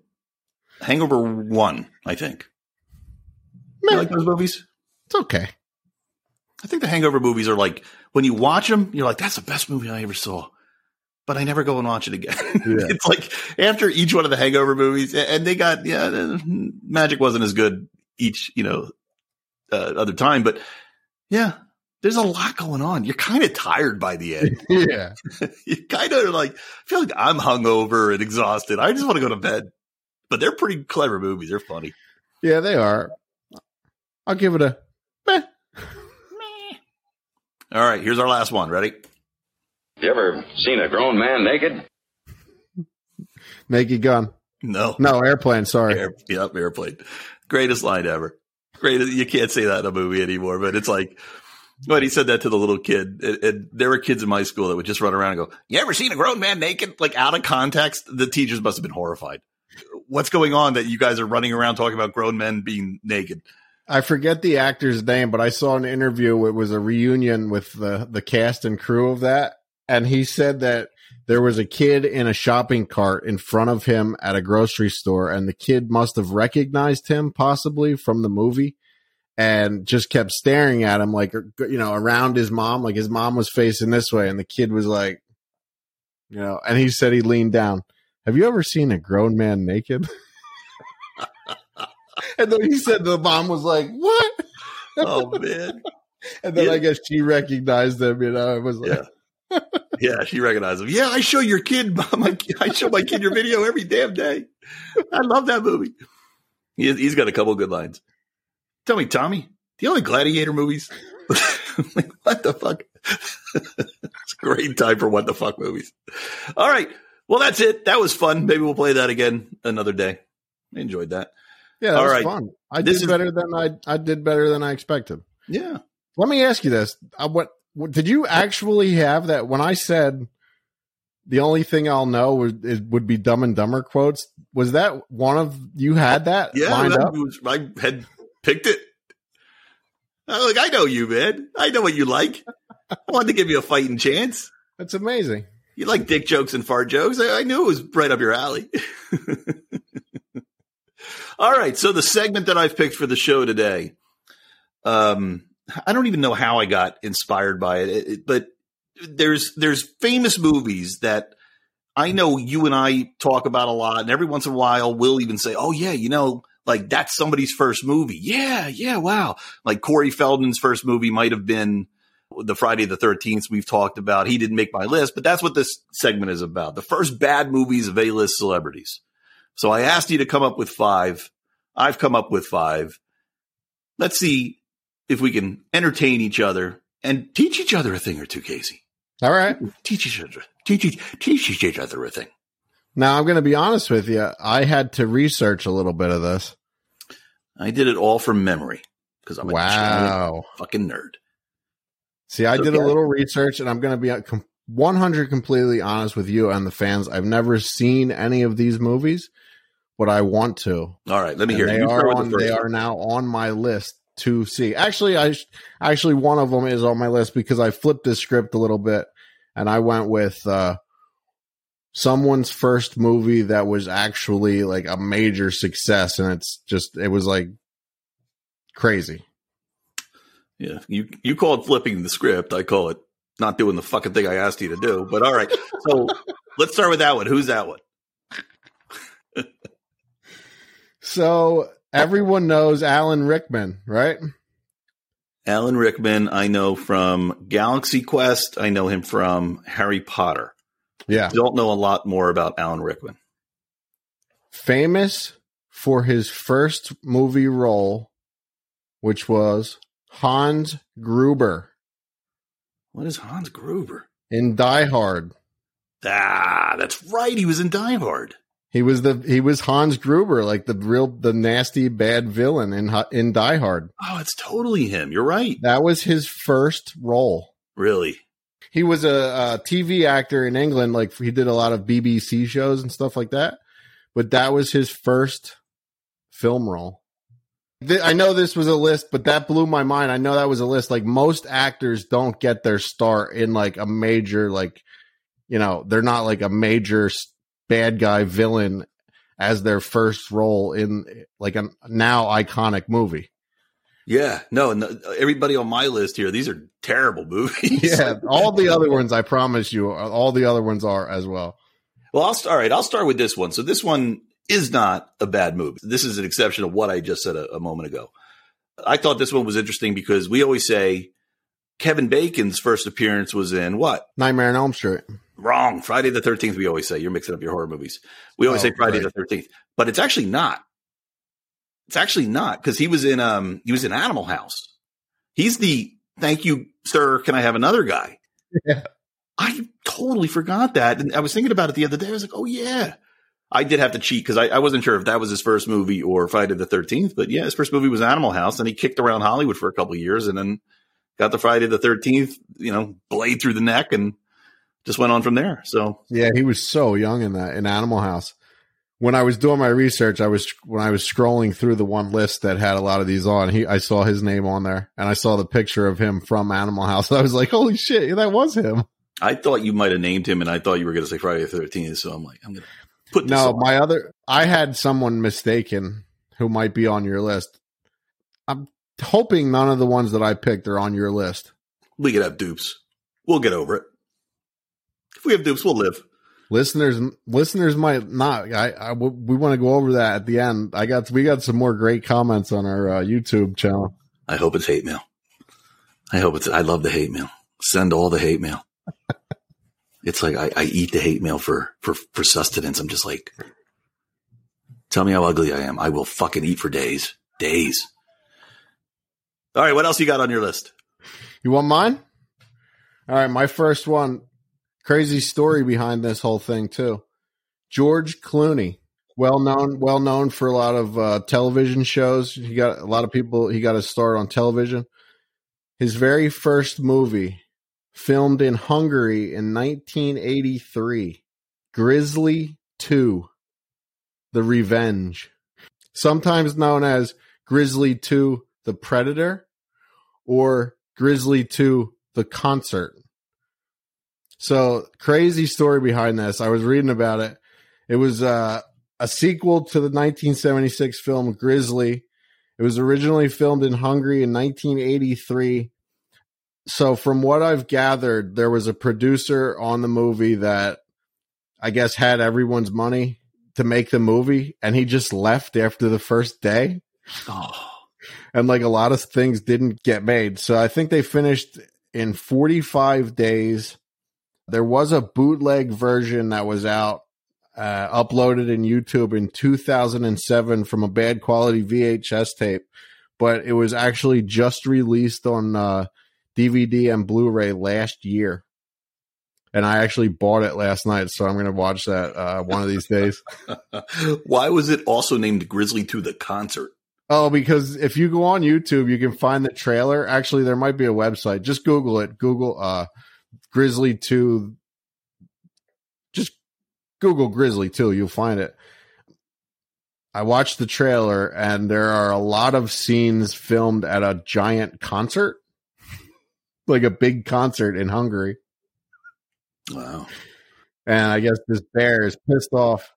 Hangover One, I think. Man, You like those movies? It's okay. I think the Hangover movies are like when you watch them, you're like, "That's the best movie I ever saw," but I never go and watch it again. Yeah. it's like after each one of the Hangover movies, and they got yeah, magic wasn't as good each you know uh, other time, but yeah, there's a lot going on. You're kind of tired by the end. Yeah. you kind of like feel like I'm hungover and exhausted. I just want to go to bed. But they're pretty clever movies. They're funny. Yeah, they are. I'll give it a meh. All right, here's our last one. Ready? You ever seen a grown man naked? Naked gun. No. No, airplane, sorry. Air, yep, airplane. Greatest line ever. Greatest. You can't say that in a movie anymore, but it's like, when he said that to the little kid, and there were kids in my school that would just run around and go, "You ever seen a grown man naked?" Like out of context, the teachers must have been horrified. What's going on that you guys are running around talking about grown men being naked? I forget the actor's name, but I saw an interview. It was a reunion with the the cast and crew of that, and he said that there was a kid in a shopping cart in front of him at a grocery store, and the kid must have recognized him possibly from the movie, and just kept staring at him like you know around his mom, like his mom was facing this way, and the kid was like, you know, and he said he leaned down. Have you ever seen a grown man naked? and then he said the mom was like, "What?" Oh man, And then Yeah. I guess she recognized him. You know, it was like, yeah, yeah. She recognized him. Yeah, I show your kid. My, I show my kid your video every damn day. I love that movie. He, he's got a couple good lines. Tell me, Tommy, the only gladiator movies? like, what the fuck? it's a great time for what the fuck movies. All right. Well, that's it. That was fun. Maybe we'll play that again another day. I enjoyed that. yeah, that All was right. fun. I This did is- better than I I did better than I expected. Yeah. Let me ask you this: uh, what, what did you actually have that when I said the only thing I'll know would it would be Dumb and Dumber quotes? Was that one of you had that Yeah. lined that up? was- I had picked it. I Look, I know you, man. I know what you like. I wanted to give you a fighting chance. That's amazing. You like dick jokes and fart jokes. I, I knew it was right up your alley. All right. So the segment that I've picked for the show today, um, I don't even know how I got inspired by it, it- it- but there's there's famous movies that I know you and I talk about a lot, and every once in a while we'll even say, "Oh yeah, you know, like that's somebody's first movie." Yeah, yeah, wow. Like Corey Feldman's first movie might have been the Friday the 13th we've talked about. He didn't make my list, but that's what this segment is about. The first bad movies of A-list celebrities. So I asked you to come up with five. I've come up with five. Let's see if we can entertain each other and teach each other a thing or two, Casey. All right. Teach each other, teach, each- teach each other a thing. Now I'm going to be honest with you. I had to research a little bit of this. I did it all from memory because I'm a Wow. fucking nerd. See, I So, did a little research, and I'm going to be uh, 100 completely honest with you and the fans. I've never seen any of these movies, but I want to. All right, let me And hear. they. You are with the on. They are now on my list to see. Actually, I actually one of them is on my list because I flipped this script a little bit, and I went with uh, someone's first movie that was actually like a major success, and it's just it was like crazy. Yeah, you you call it flipping the script. I call it not doing the fucking thing I asked you to do. But all right, so let's start with that one. Who's that one? So everyone knows Alan Rickman, right? Alan Rickman. I know from Galaxy Quest. I know him from Harry Potter. Yeah. Don't know a lot more about Alan Rickman. Famous for his first movie role, which was Hans Gruber What is Hans Gruber? in Die Hard. Ah, that's right. He was in Die Hard. He was the he was Hans Gruber, like the real the nasty bad villain in in Die Hard. Oh, it's totally him. You're right. That was his first role. Really? He was a, a TV actor in England, like he did a lot of BBC shows and stuff like that. But that was his first film role. I know this was a list, but that blew my mind. I know that was a list. Like most actors don't get their start in like a major, like you know, they're not like a major bad guy villain as their first role in like a now iconic movie. Yeah. No. Everybody on my list here, these are terrible movies. Yeah, all the other ones, I promise you, all the other ones are as well. Well, I'll start. All right, I'll start with this one. So this one is not a bad movie. This is an exception of what I just said a, a moment ago. I thought this one was interesting because we always say Kevin Bacon's first appearance was in what? Nightmare on Elm Street. Wrong. Friday the 13th, we always say. You're mixing up your horror movies. We always Oh, say Friday right. the 13th, but it's actually not. It's actually not because he was in um he was in Animal House. He's the thank you, sir. Can I have another guy? Yeah. I totally forgot that, and I was thinking about it the other day. I was like, oh yeah, I did have to cheat because I, I wasn't sure if that was his first movie or Friday the 13th. But yeah, his first movie was Animal House, and he kicked around Hollywood for a couple of years, and then got the Friday the 13th, you know, blade through the neck, and just went on from there. So Yeah, he was so young in that in Animal House. When I was doing my research, I was when I was scrolling through the one list that had a lot of these on. He, I saw his name on there, and I saw the picture of him from Animal House. I was like, "Holy shit, that was him!" I thought you might have named him, and I thought you were going to say Friday the 13th. So I'm like, I'm going to put. No, on. my other, I had someone mistaken who might be on your list. I'm hoping none of the ones that I picked are on your list. we could have dupes. We'll get over it. If we have dupes, we'll live. Listeners, listeners might not. I, I we want to go over that at the end. I got, we got some more great comments on our uh, YouTube channel. I hope it's hate mail. I hope it's. I love the hate mail. Send all the hate mail. it's like I, I eat the hate mail for for for sustenance. I'm just like, tell me how ugly I am. I will fucking eat for days, days. All right, what else you got on your list? You want mine? All right, my first one. Crazy story behind this whole thing too. George Clooney, well known, well known for a lot of uh, television shows. He got a lot of people. He got his start on television. His very first movie, filmed in Hungary in 1983, Grizzly Two, The Revenge, sometimes known as Grizzly Two, The Predator, or Grizzly 2 The Concert. So, crazy story behind this. I was reading about it. It was uh, a sequel to the 1976 film Grizzly. It was originally filmed in Hungary in 1983. So, from what I've gathered, there was a producer on the movie that I guess had everyone's money to make the movie, and he just left after the first day Oh, and like a lot of things didn't get made. So I think they finished in 45 days. There was a bootleg version that was out, uh, uploaded in YouTube in 2007 from a bad quality VHS tape, but it was actually just released on uh, DVD and Blu-ray last year. And I actually bought it last night, so I'm going to watch that uh, one of these days. why was it also named Grizzly to the concert? Oh, because if you go on YouTube, you can find the trailer. Actually, there might be a website. Just Google it. Google uh Grizzly 2. Just Google Grizzly 2. You'll find it. I watched the trailer and there are a lot of scenes filmed at a giant concert. like a big concert in Hungary. Wow. And I guess this bear is pissed off.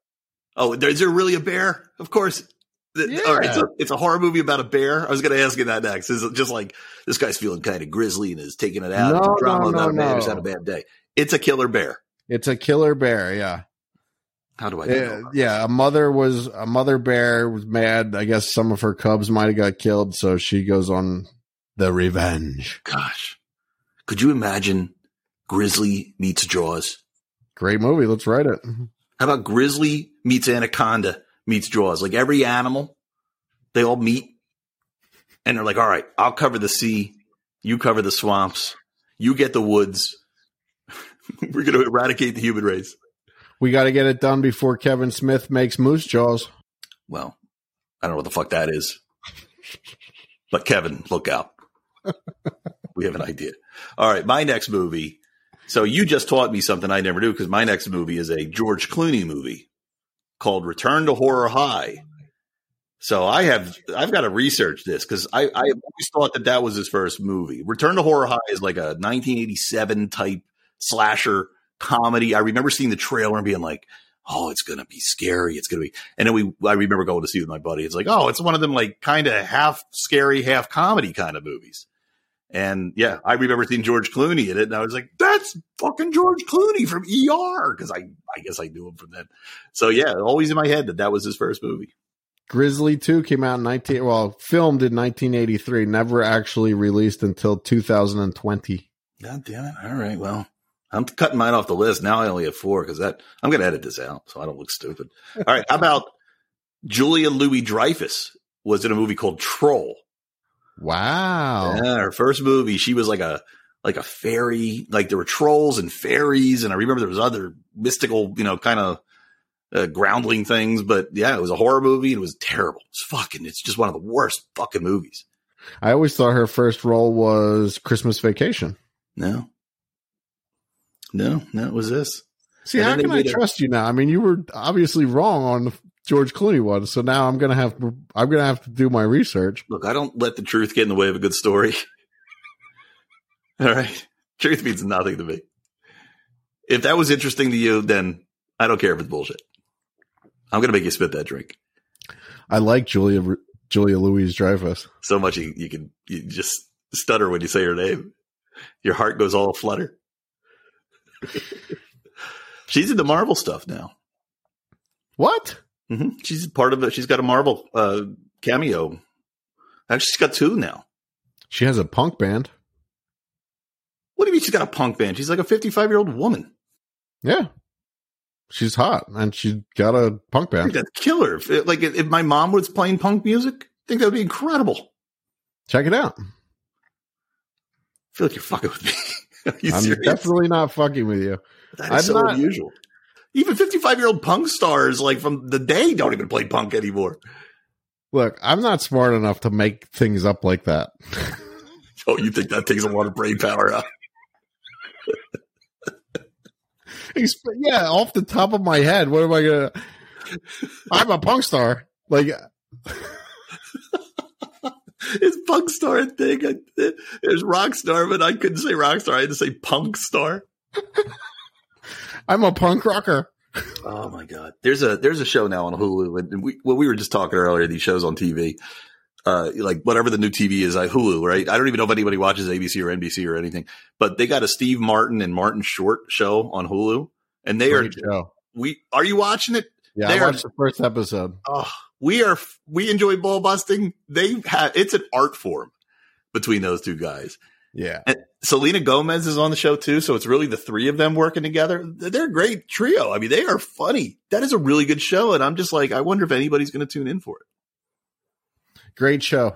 Oh, is there really a bear? Of course. Yeah. All right, it's a, it's a horror movie about a bear. I was going to ask you that next. Is it just like this guy's feeling kind of grizzly and is taking it out? No, It's a drama no, about a no, man who's had a bad day. It's a killer bear. It's a killer bear, yeah. How do I? Yeah, know? yeah, a mother was a mother bear was mad. I guess some of her cubs might have got killed, so she goes on the revenge. Gosh, could you imagine Grizzly meets Jaws? Great movie. Let's write it. How about Grizzly meets Anaconda meets Jaws? Like every animal, they all meet and they're like, all right, I'll cover the sea. You cover the swamps. You get the woods. We're going to eradicate the human race. We got to get it done before Kevin Smith makes Moose Jaws. Well, I don't know what the fuck that is. But Kevin, look out. we have an idea. All right, my next movie. So you just taught me something I never knew because my next movie is a George Clooney movie called Return to Horror High. So I have I've got to research this because I, I always thought that that was his first movie. Return to Horror High is like a 1987 type slasher comedy. I remember seeing the trailer and being like, "Oh, it's gonna be scary. It's gonna be." And then we I remember going to see it with my buddy. It's like, "Oh, it's one of them like kind of half scary, half comedy kind of movies." And yeah, I remember seeing George Clooney in it, and I was like, "That's fucking George Clooney from ER," because I I guess I knew him from then. So yeah, always in my head that that was his first movie. Grizzly 2 came out in 19 well, filmed in 1983, never actually released until 2020. God damn it. All right. Well, I'm cutting mine off the list. Now I only have four because that I'm going to edit this out so I don't look stupid. All right. How about Julia Louis Dreyfus was in a movie called Troll? Wow. Yeah, her first movie. She was like a like a fairy. Like there were trolls and fairies, and I remember there was other mystical, you know, kind of uh, groundling things. But yeah, it was a horror movie. And it was terrible. It's fucking. It's just one of the worst fucking movies. I always thought her first role was Christmas Vacation. No, no, no. It was this. See, And how can I made a- trust you now? I mean, you were obviously wrong on the George Clooney one, so now I'm gonna have I'm gonna have to do my research. Look, I don't let the truth get in the way of a good story. All right. Truth means nothing to me. If that was interesting to you, then I don't care if it's bullshit. I'm going to make you spit that drink I like Julia Julia Louise Dreyfus. so much you, you can you just stutter when you say her name. Your heart goes all flutter. She's into Marvel stuff now. What? Hmm She's part of it. She's got a Marvel uh, cameo. Actually, she's got two now. She has a punk band. What do you mean she's got a punk band? She's like a 55 year old woman. Yeah. She's hot and she's got a punk I band. think that's killer. If, like if my mom was playing punk music, I think that would be incredible. Check it out. I feel like you're fucking with me. Are you I'm serious? definitely not fucking with you. That is I'm so not- unusual. Even 55 year old punk stars, like from the day, don't even play punk anymore. Look, I'm not smart enough to make things up like that. Oh, you think that takes a lot of brain power? Huh? Yeah, off the top of my head, what am I gonna? I'm a punk star. Like, It's punk star a thing. There's eh, rock star, but I couldn't say rock star. I had to say punk star. I'm a punk rocker. Oh my god! There's a there's a show now on Hulu, and we well we were just talking earlier. These shows on TV, uh, like whatever the new TV is, like Hulu, right? I don't even know if anybody watches ABC or NBC or anything, but they got a Steve Martin and Martin Short show on Hulu, and they Great are show. we are you watching it? Yeah, They I are- watched the first episode. Oh, we are we enjoy ball busting. They have it's an art form between those two guys. Yeah, And Selena Gomez is on the show too, so it's really the three of them working together. They're a great trio. I mean, they are funny. That is a really good show, and I'm just like, I wonder if anybody's going to tune in for it. great show.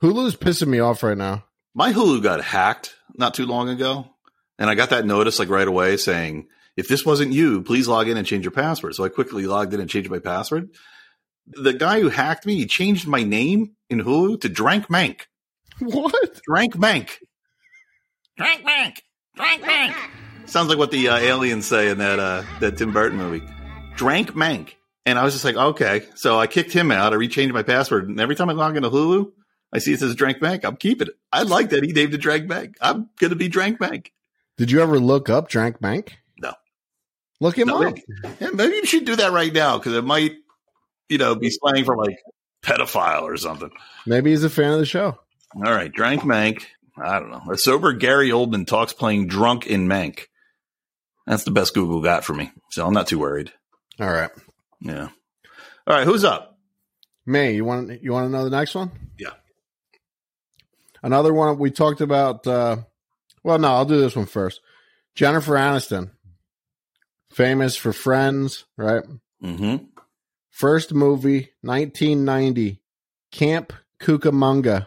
Hulu's pissing me off right now. My Hulu got hacked not too long ago, and I got that notice like right away saying, if this wasn't you, please log in and change your password. So I quickly logged in and changed my password. The guy who hacked me, he changed my name in Hulu to Drank Mank. What? Drank Mank. Drank Mank. Drank Mank. Sounds like what the uh, aliens say in that uh, that Tim Burton movie. Drank Mank. And I was just like, okay. So I kicked him out. I rechanged my password. And every time I log into Hulu, I see it says Drank Mank. I'm keeping it. I like that he named it Drank Mank. I'm going to be Drank Mank. Did you ever look up Drank Mank? No. Look him No, up. Yeah, maybe you should do that right now because it might, you know, be slang for like pedophile or something. Maybe he's a fan of the show. All right, Drank Mank. I don't know. A sober Gary Oldman talks playing drunk in Mank. That's the best Google got for me. So I'm not too worried. All right, Yeah. All right, who's up? May you want you want to know the next one? Yeah. Another one we talked about. Uh, well, no, I'll do this one first. Jennifer Aniston. famous for Friends, right? Mm-hmm. First movie, 1990, Camp Cucamonga.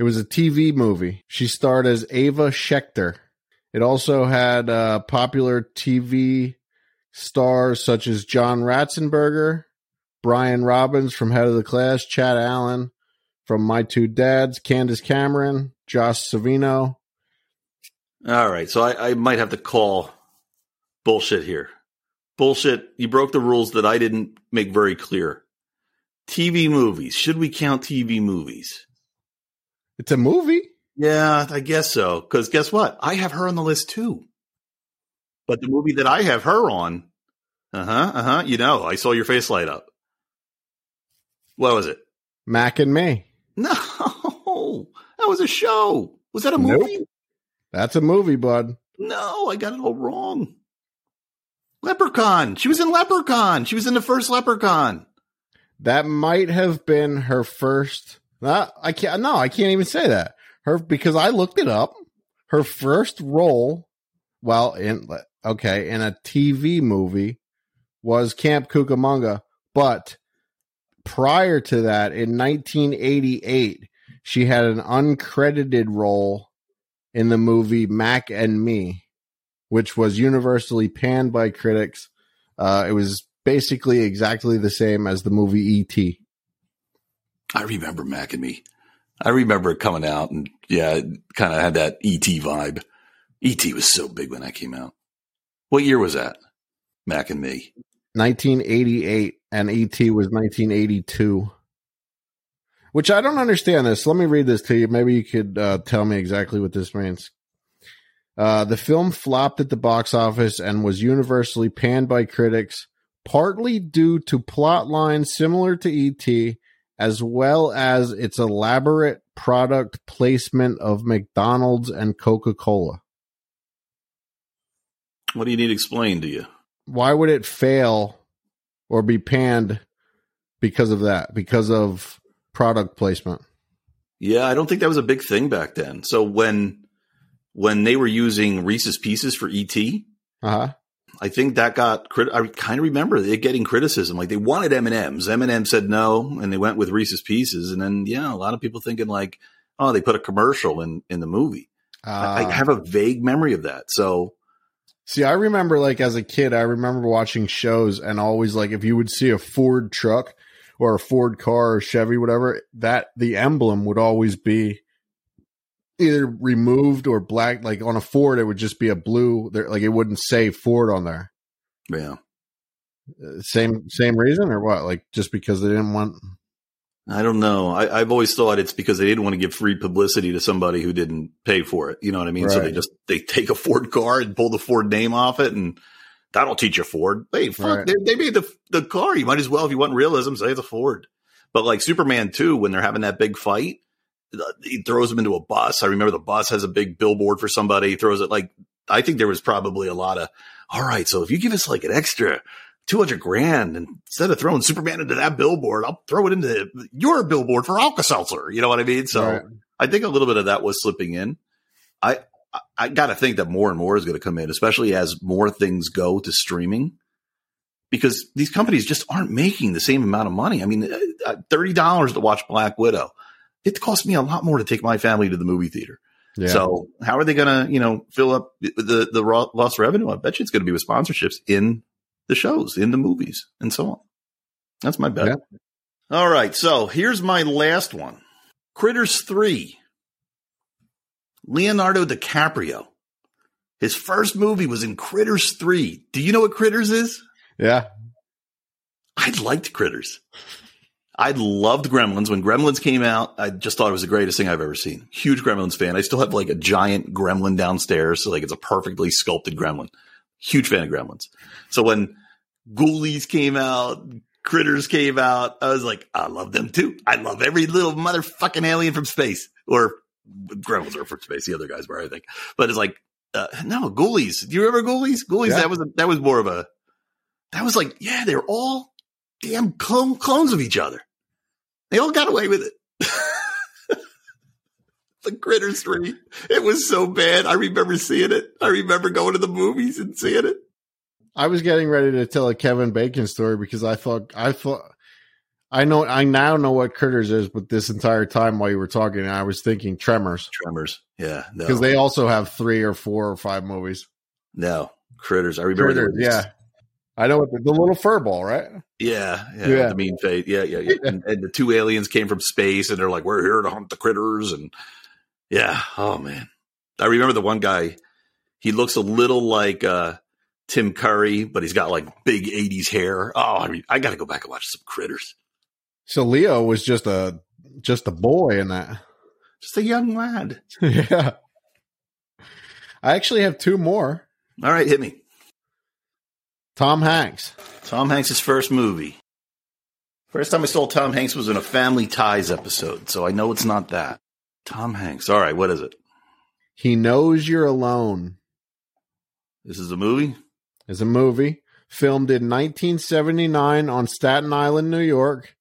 It was a TV movie. She starred as Ava Schechter. It also had uh, popular TV stars such as John Ratzenberger, Brian Robbins from Head of the Class, Chad Allen from My Two Dads, Candace Cameron, Josh Saviano. All right, so I, I might have to call bullshit here. Bullshit. You broke the rules that I didn't make very clear. TV movies. Should we count TV movies? It's a movie. Yeah, I guess so. Because guess what? I have her on the list too. But the movie that I have her on, uh huh, uh huh. You know, I saw your face light up. What was it? Mac and Me. No, that was a show. Was that a movie? Nope. That's a movie, bud. No, I got it all wrong. Leprechaun. She was in Leprechaun. She was in the first Leprechaun. That might have been her first. Uh, I can't. No, I can't even say that. Her because I looked it up. Her first role, well, in okay, in a TV movie, was Camp Cucamonga. But prior to that, in 1988, she had an uncredited role in the movie Mac and Me, which was universally panned by critics. Uh, it was basically exactly the same as the movie E.T. I remember Mac and Me. I remember it coming out, and yeah, kind of had that ET vibe. ET was so big when that came out. What year was that? Mac and Me. 1988, and ET was 1982. Which I don't understand this. Let me read this to you. Maybe you could uh, tell me exactly what this means. Uh, the film flopped at the box office and was universally panned by critics, partly due to plot lines similar to E.T., as well as its elaborate product placement of McDonald's and Coca Cola. What do you need explained to you? Why would it fail or be panned because of that? Because of product placement? Yeah, I don't think that was a big thing back then. So when when they were using Reese's Pieces for ET, uh-huh. I think that got crit- I kind of remember it getting criticism. Like they wanted M and M's, M and M said no, and they went with Reese's Pieces. And then yeah, a lot of people thinking like, oh, they put a commercial in in the movie. Uh, I, I have a vague memory of that. So See, I remember like as a kid, I remember watching shows and always like if you would see a Ford truck or a Ford car or Chevy, whatever, that the emblem would always be either removed or black. Like on a Ford, it would just be a blue. There, like it wouldn't say Ford on there. Yeah. Uh, same same reason or what? Like just because they didn't want. I don't know. I, have always thought it's because they didn't want to give free publicity to somebody who didn't pay for it. You know what I mean? Right. So they just they take a Ford car and pull the Ford name off it, and that'll teach you Ford. Hey, fuck, right. they, they, made the the car. You might as well, if you want realism, say it's a Ford. But like Superman two, when they're having that big fight, he throws him into a bus. I remember the bus has a big billboard for somebody. He throws it like I think there was probably a lot of. All right, so if you give us like an extra 200 grand instead of throwing Superman into that billboard, I'll throw it into your billboard for Alka Seltzer. You know what I mean? So right. I think a little bit of that was slipping in. I, I got to think that more and more is going to come in, especially as more things go to streaming because these companies just aren't making the same amount of money. I mean, uh, uh, $30 to watch Black Widow. It cost me a lot more to take my family to the movie theater. Yeah. So how are they going to, you know, fill up the, the lost revenue? I bet you it's going to be with sponsorships in the shows, in the movies, and so on. That's my bet. Yeah. All right. So here's my last one Critters 3. Leonardo DiCaprio. His first movie was in Critters 3. Do you know what Critters is? Yeah. I liked Critters. I loved Gremlins. When Gremlins came out, I just thought it was the greatest thing I've ever seen. Huge Gremlins fan. I still have like a giant gremlin downstairs. So like it's a perfectly sculpted gremlin. Huge fan of Gremlins. So when Ghoulies came out, Critters came out. I was like, I love them too. I love every little motherfucking alien from space or Gremlins are from space. The other guys were, I think, but it's like, uh, no, Ghoulies. Do you remember Ghoulies? Ghoulies. Yeah. That was, a, that was more of a, that was like, yeah, they're all damn clone, clones of each other. They all got away with it. the Critters 3. It was so bad. I remember seeing it. I remember going to the movies and seeing it. I was getting ready to tell a Kevin Bacon story because I thought I thought I know I now know what Critters is, but this entire time while you were talking, I was thinking Tremors Tremors. Yeah. No. because they also have three or four or five movies. no critters. I remember. Critters, yeah. I know what the, the little fur ball, right? Yeah, yeah, Yeah. the mean fate. Yeah, yeah, yeah. And, and the two aliens came from space, and they're like, "We're here to hunt the critters." And yeah, oh man, I remember the one guy. He looks a little like uh, Tim Curry, but he's got like big '80s hair. Oh, I, mean, I got to go back and watch some critters. So Leo was just a just a boy in that. Just a young lad. yeah. I actually have two more. All right, hit me. Tom Hanks. Tom Hanks' first movie. First time I saw Tom Hanks was in a Family Ties episode, so I know it's not that. Tom Hanks. All right, what is it? He knows you're alone. This is a movie. is a movie filmed in 1979 on Staten Island, New York.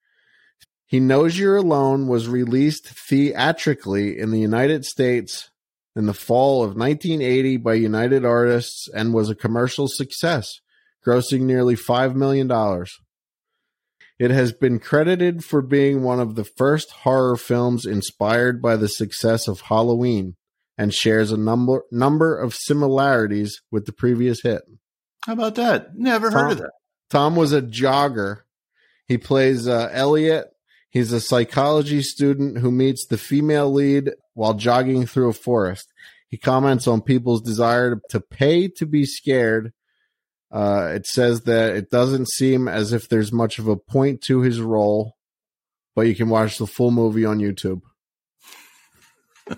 He Knows You're Alone was released theatrically in the United States in the fall of 1980 by United Artists and was a commercial success, grossing nearly $5 million. It has been credited for being one of the first horror films inspired by the success of Halloween and shares a number number of similarities with the previous hit. How about that? Never heard of that. Tom was a jogger. He plays uh, Elliot. He's a psychology student who meets the female lead while jogging through a forest. He comments on people's desire to pay to be scared. Uh, it says that it doesn't seem as if there's much of a point to his role, but you can watch the full movie on YouTube.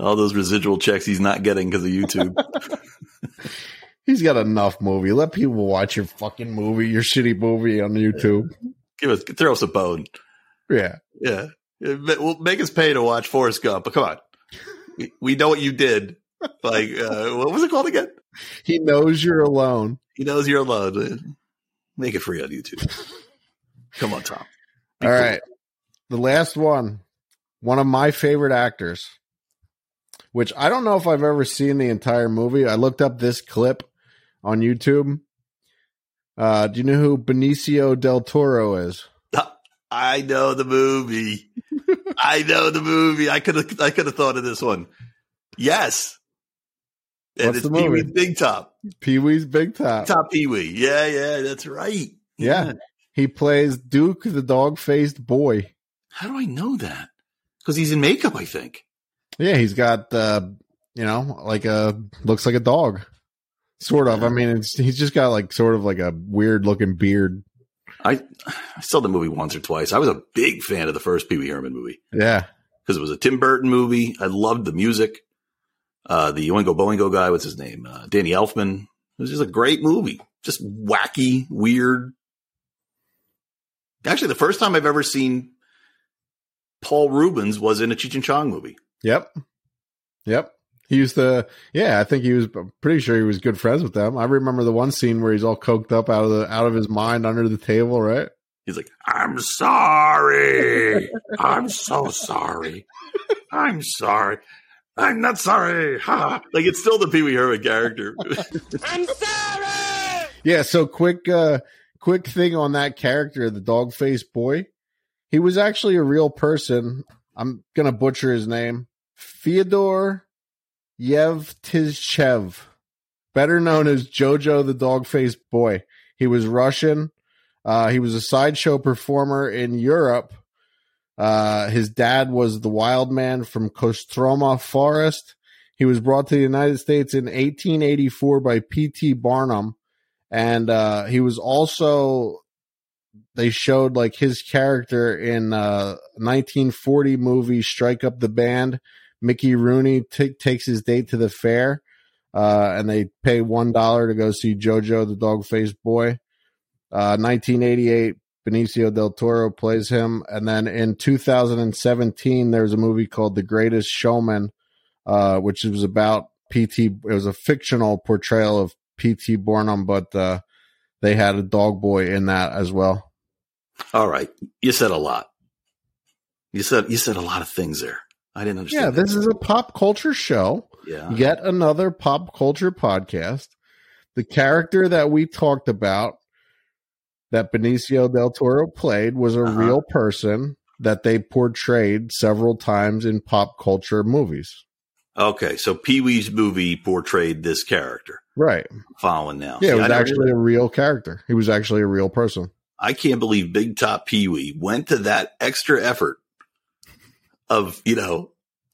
All those residual checks he's not getting because of YouTube. He's got enough movie. Let people watch your fucking movie, your shitty movie on YouTube. Give us, throw us a bone. Yeah. Yeah. Well, make us pay to watch Forrest Gump. But come on, we, we know what you did. Like, uh, what was it called again? He knows you're alone. He knows you're alone. Make it free on YouTube. Come on, Tom. Be All cool. right. The last one, one of my favorite actors, which I don't know if I've ever seen the entire movie. I looked up this clip on YouTube. Uh, do you know who Benicio del Toro is? I know the movie. I know the movie. I could have. I could have thought of this one. Yes. And What's it's Pee Wee movie? Big Top. Pee Wee's Big Top. Top Pee Wee. Yeah, yeah, that's right. Yeah. He plays Duke, the dog faced boy. How do I know that? Because he's in makeup, I think. Yeah, he's got, uh, you know, like a, looks like a dog. Sort of. I mean, it's, he's just got like sort of like a weird looking beard. I I saw the movie once or twice. I was a big fan of the first Pee Wee Herman movie Yeah. because it was a Tim Burton movie. I loved the music. Uh, the Oingo Boingo guy, what's his name? Uh, Danny Elfman. It was just a great movie. Just wacky, weird. Actually, the first time I've ever seen Paul Reubens was in a Cheech and Chong movie. Yep. Yep. He used to, yeah, I think he was I'm pretty sure he was good friends with them. I remember the one scene where he's all coked up out of the, out of his mind under the table, right? He's like, I'm sorry. I'm so sorry. I'm sorry. I'm not sorry. Ha. Like it's still the Pee Wee Herman character. I'm sorry! Yeah. So quick, uh, quick thing on that character, the dog faced boy. He was actually a real person. I'm going to butcher his name. Fyodor Yevtizhev, better known as Jojo the dog faced boy. He was Russian. Uh, he was a sideshow performer in Europe. Uh, his dad was the wild man from Kostroma Forest. He was brought to the United States in 1884 by P.T. Barnum. And uh, he was also, they showed like his character in uh, 1940 movie Strike Up the Band. Mickey Rooney t- takes his date to the fair, uh, and they pay one dollar to go see JoJo the dog faced boy. Uh, 1988, Benicio del Toro plays him, and then in 2017, there's a movie called The Greatest Showman, uh, which was about PT. It was a fictional portrayal of PT Barnum, but uh, they had a dog boy in that as well. All right. You said a lot. You said you said a lot of things there. I didn't understand. Yeah, this is a pop culture show. Yeah. Yet another pop culture podcast. the character that we talked about that Benicio del Toro played was a Uh-huh. real person that they portrayed several times in pop culture movies. Okay, so Pee Wee's movie portrayed this character. Right. Following now, Yeah, See, it was actually a real character. He was actually a real person. I can't believe Big Top Pee Wee went to that extra effort of you know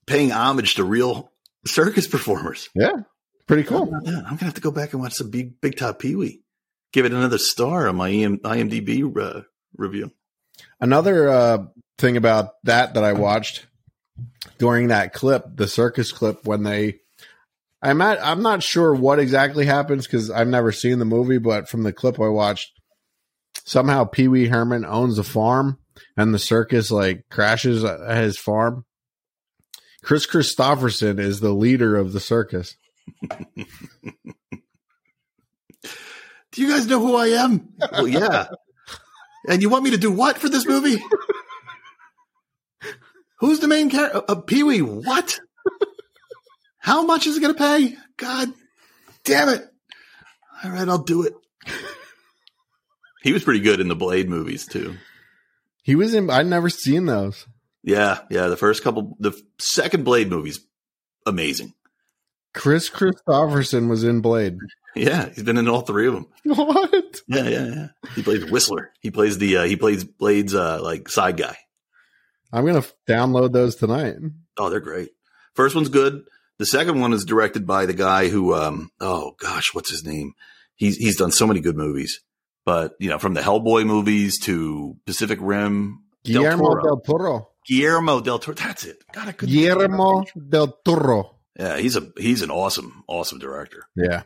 paying homage to real circus performers. Yeah. Pretty cool. I'm gonna have to go back and watch some Big, Big Top Pee Wee. Give it another star on my IMDb uh, review. Another uh, thing about that that I watched during that clip, the circus clip, when they, I'm not, I'm not sure what exactly happens because I've never seen the movie, but from the clip I watched, somehow Pee Wee Herman owns a farm and the circus like crashes at his farm. Kris Kristofferson is the leader of the circus. Do you guys know who I am? well, yeah. And you want me to do what for this movie? Who's the main character? Uh, Pee Wee, what? How much is it going to pay? God damn it. All right, I'll do it. He was pretty good in the Blade movies, too. He was in, I'd never seen those. Yeah, yeah. The first couple, the second Blade movies, amazing. Kris Kristofferson was in Blade. Yeah, he's been in all three of them. What? Yeah, yeah, yeah. He plays Whistler. He plays the uh, he plays Blade's uh, like side guy. I'm gonna f- download those tonight. Oh, they're great. First one's good. The second one is directed by the guy who, um, oh gosh, what's his name? He's he's done so many good movies, but you know, from the Hellboy movies to Pacific Rim, Del Guillermo Toro. del Toro. Guillermo del Toro. That's it. God, I Guillermo del Toro. Yeah, he's a he's an awesome awesome director. Yeah.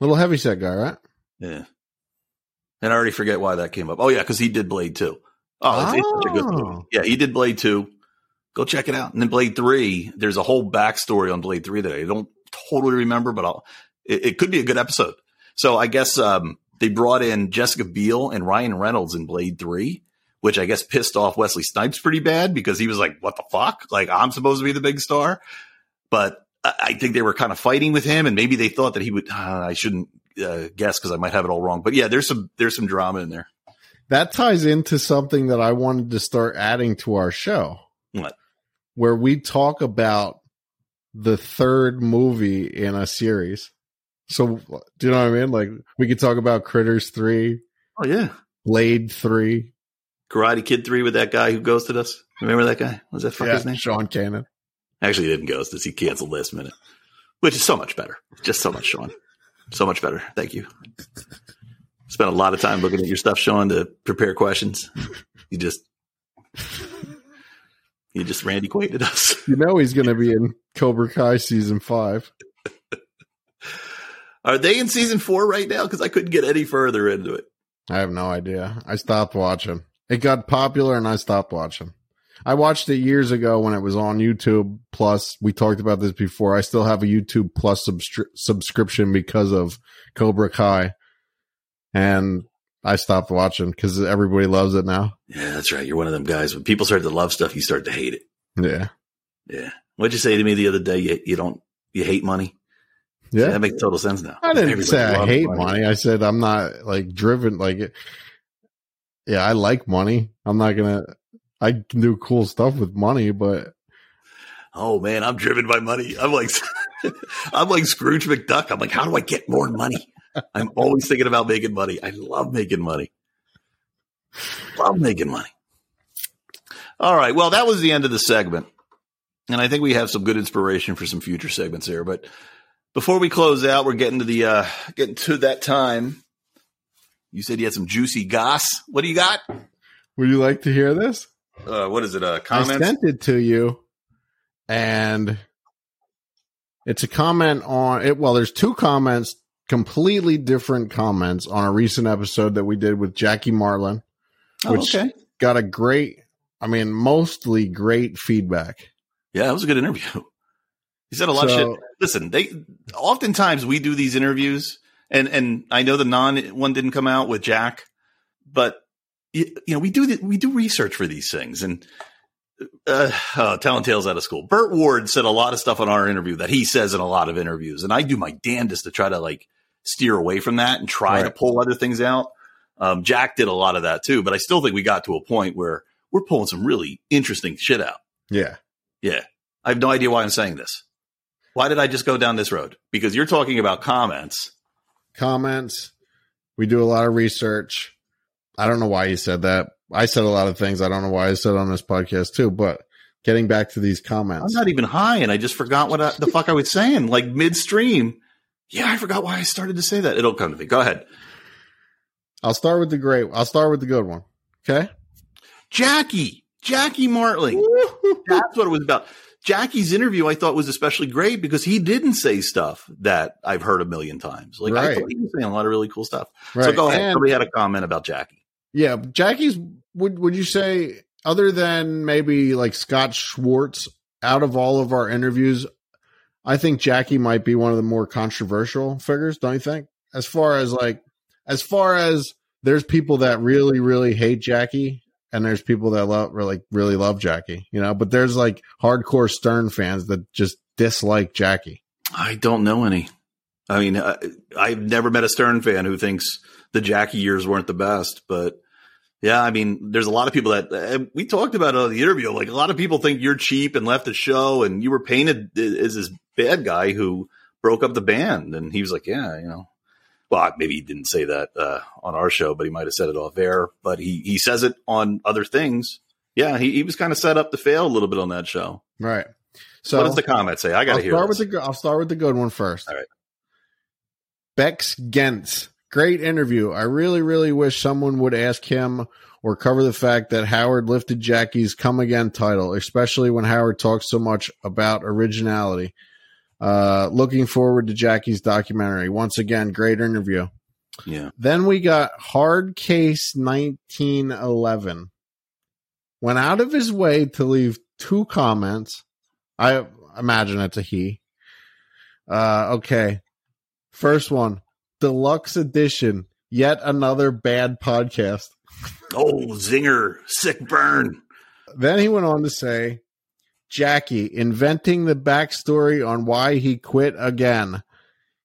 Little heavy set guy, right? Yeah. And I already forget why that came up. Oh yeah, because he did Blade two. Oh, it's, it's such a good Oh. movie. Yeah, he did Blade two. Go check it out. And then Blade three. There's a whole backstory on Blade three that I don't totally remember, but I'll. It, it could be a good episode. So I guess um, they brought in Jessica Biel and Ryan Reynolds in Blade three, which I guess pissed off Wesley Snipes pretty bad because he was like, "What the fuck? Like I'm supposed to be the big star." But I think they were kind of fighting with him, and maybe they thought that he would. Uh, I shouldn't uh, guess because I might have it all wrong. But yeah, there's some there's some drama in there. That ties into something that I wanted to start adding to our show. What? Where we talk about the third movie in a series. So, do you know what I mean? Like, we could talk about Critters 3, Oh yeah, Blade 3. Karate Kid three with that guy who ghosted us. Remember that guy? Was that fuck Yeah, his name? Sean Kanan. Actually, he didn't ghost us. He canceled last minute, which is so much better. Just so much, Sean. So much better. Thank you. Spent a lot of time looking at your stuff, Sean, to prepare questions. You just, you just Randy Quaided us. You know he's going to be in Cobra Kai season 5. Are they in season four right now? Because I couldn't get any further into it. I have no idea. I stopped watching. It got popular and I stopped watching. I watched it years ago when it was on YouTube Plus. We talked about this before. I still have a YouTube Plus substri- subscription because of Cobra Kai. And I stopped watching because everybody loves it now. Yeah, that's right. You're one of them guys. When people start to love stuff, you start to hate it. Yeah. Yeah. What'd you say to me the other day? You, you don't, you hate money? Yeah. That makes total sense now. I didn't Everybody say I hate money. I said I'm not like driven like yeah, I like money. I'm not gonna I can do cool stuff with money, but Oh man, I'm driven by money. I'm like, I'm like Scrooge McDuck. I'm like, how do I get more money? I'm always thinking about making money. I love making money. Love making money. All right. Well, that was the end of the segment. And I think we have some good inspiration for some future segments here. But before we close out, we're getting to the, uh, getting to that time. You said you had some juicy goss. What do you got? would you like to hear this? Uh, what is it? Uh, I sent it to you, and it's a comment on it. Well, there's two comments, completely different comments on a recent episode that we did with Jackie Marlin. Oh, which- okay. Got a great, I mean, mostly great feedback. Yeah, it was a good interview. He said a lot of shit. Listen, they oftentimes we do these interviews, and and I know the Non one didn't come out with Jack, but you, you know we do the, we do research for these things, and uh, oh, telling tales out of school. Burt Ward said a lot of stuff on our interview that he says in a lot of interviews, and I do my damnedest to try to like steer away from that and try to pull other things out. Um, Jack did a lot of that too, but I still think we got to a point where we're pulling some really interesting shit out. Yeah. Yeah. I have no idea why I'm saying this. Why did I just go down this road? Because you're talking about comments. Comments. We do a lot of research. I don't know why you said that. I said a lot of things. I don't know why I said on this podcast too, but getting back to these comments. I'm not even high and I just forgot what I, the fuck I was saying, like midstream. Yeah, I forgot why I started to say that. It'll come to me. Go ahead. I'll start with the great. I'll start with the good one. Okay. Jackie, Jackie Martling. That's what it was about. Jackie's interview I thought was especially great because he didn't say stuff that I've heard a million times. Like I thought he was saying a lot of really cool stuff. So go ahead. And- Somebody had a comment about Jackie. Yeah, Jackie's. Would would you say other than maybe like Scott Schwartz, out of all of our interviews, I think Jackie might be one of the more controversial figures. Don't you think? As far as like, as far as there's people that really really hate Jackie, and there's people that love really really love Jackie. You know, but there's like hardcore Stern fans that just dislike Jackie. I don't know any. I mean, I, I've never met a Stern fan who thinks the Jackie years weren't the best, but yeah, I mean, there's a lot of people that we talked about it on the interview. Like a lot of people think you're cheap and left the show, and you were painted as this bad guy who broke up the band. And he was like, "Yeah, you know." Well, maybe he didn't say that uh, on our show, but he might have said it off air. But he he says it on other things. Yeah, he, he was kind of set up to fail a little bit on that show. Right. So what does the comment say? I got to hear. start this. with the. I'll start with the good one first. All right. Bex Gentz, great interview. I really, really wish someone would ask him or cover the fact that Howard lifted Jackie's "Come Again" title, especially when Howard talks so much about originality. Uh, looking forward to Jackie's documentary. Once again, great interview. yeah. Then we got Hard Case 1911. Went out of his way to leave two comments. I imagine it's a he. Uh, okay. First one, deluxe edition. Yet another bad podcast. Oh, zinger, sick burn. Then he went on to say, Jackie inventing the backstory on why he quit again.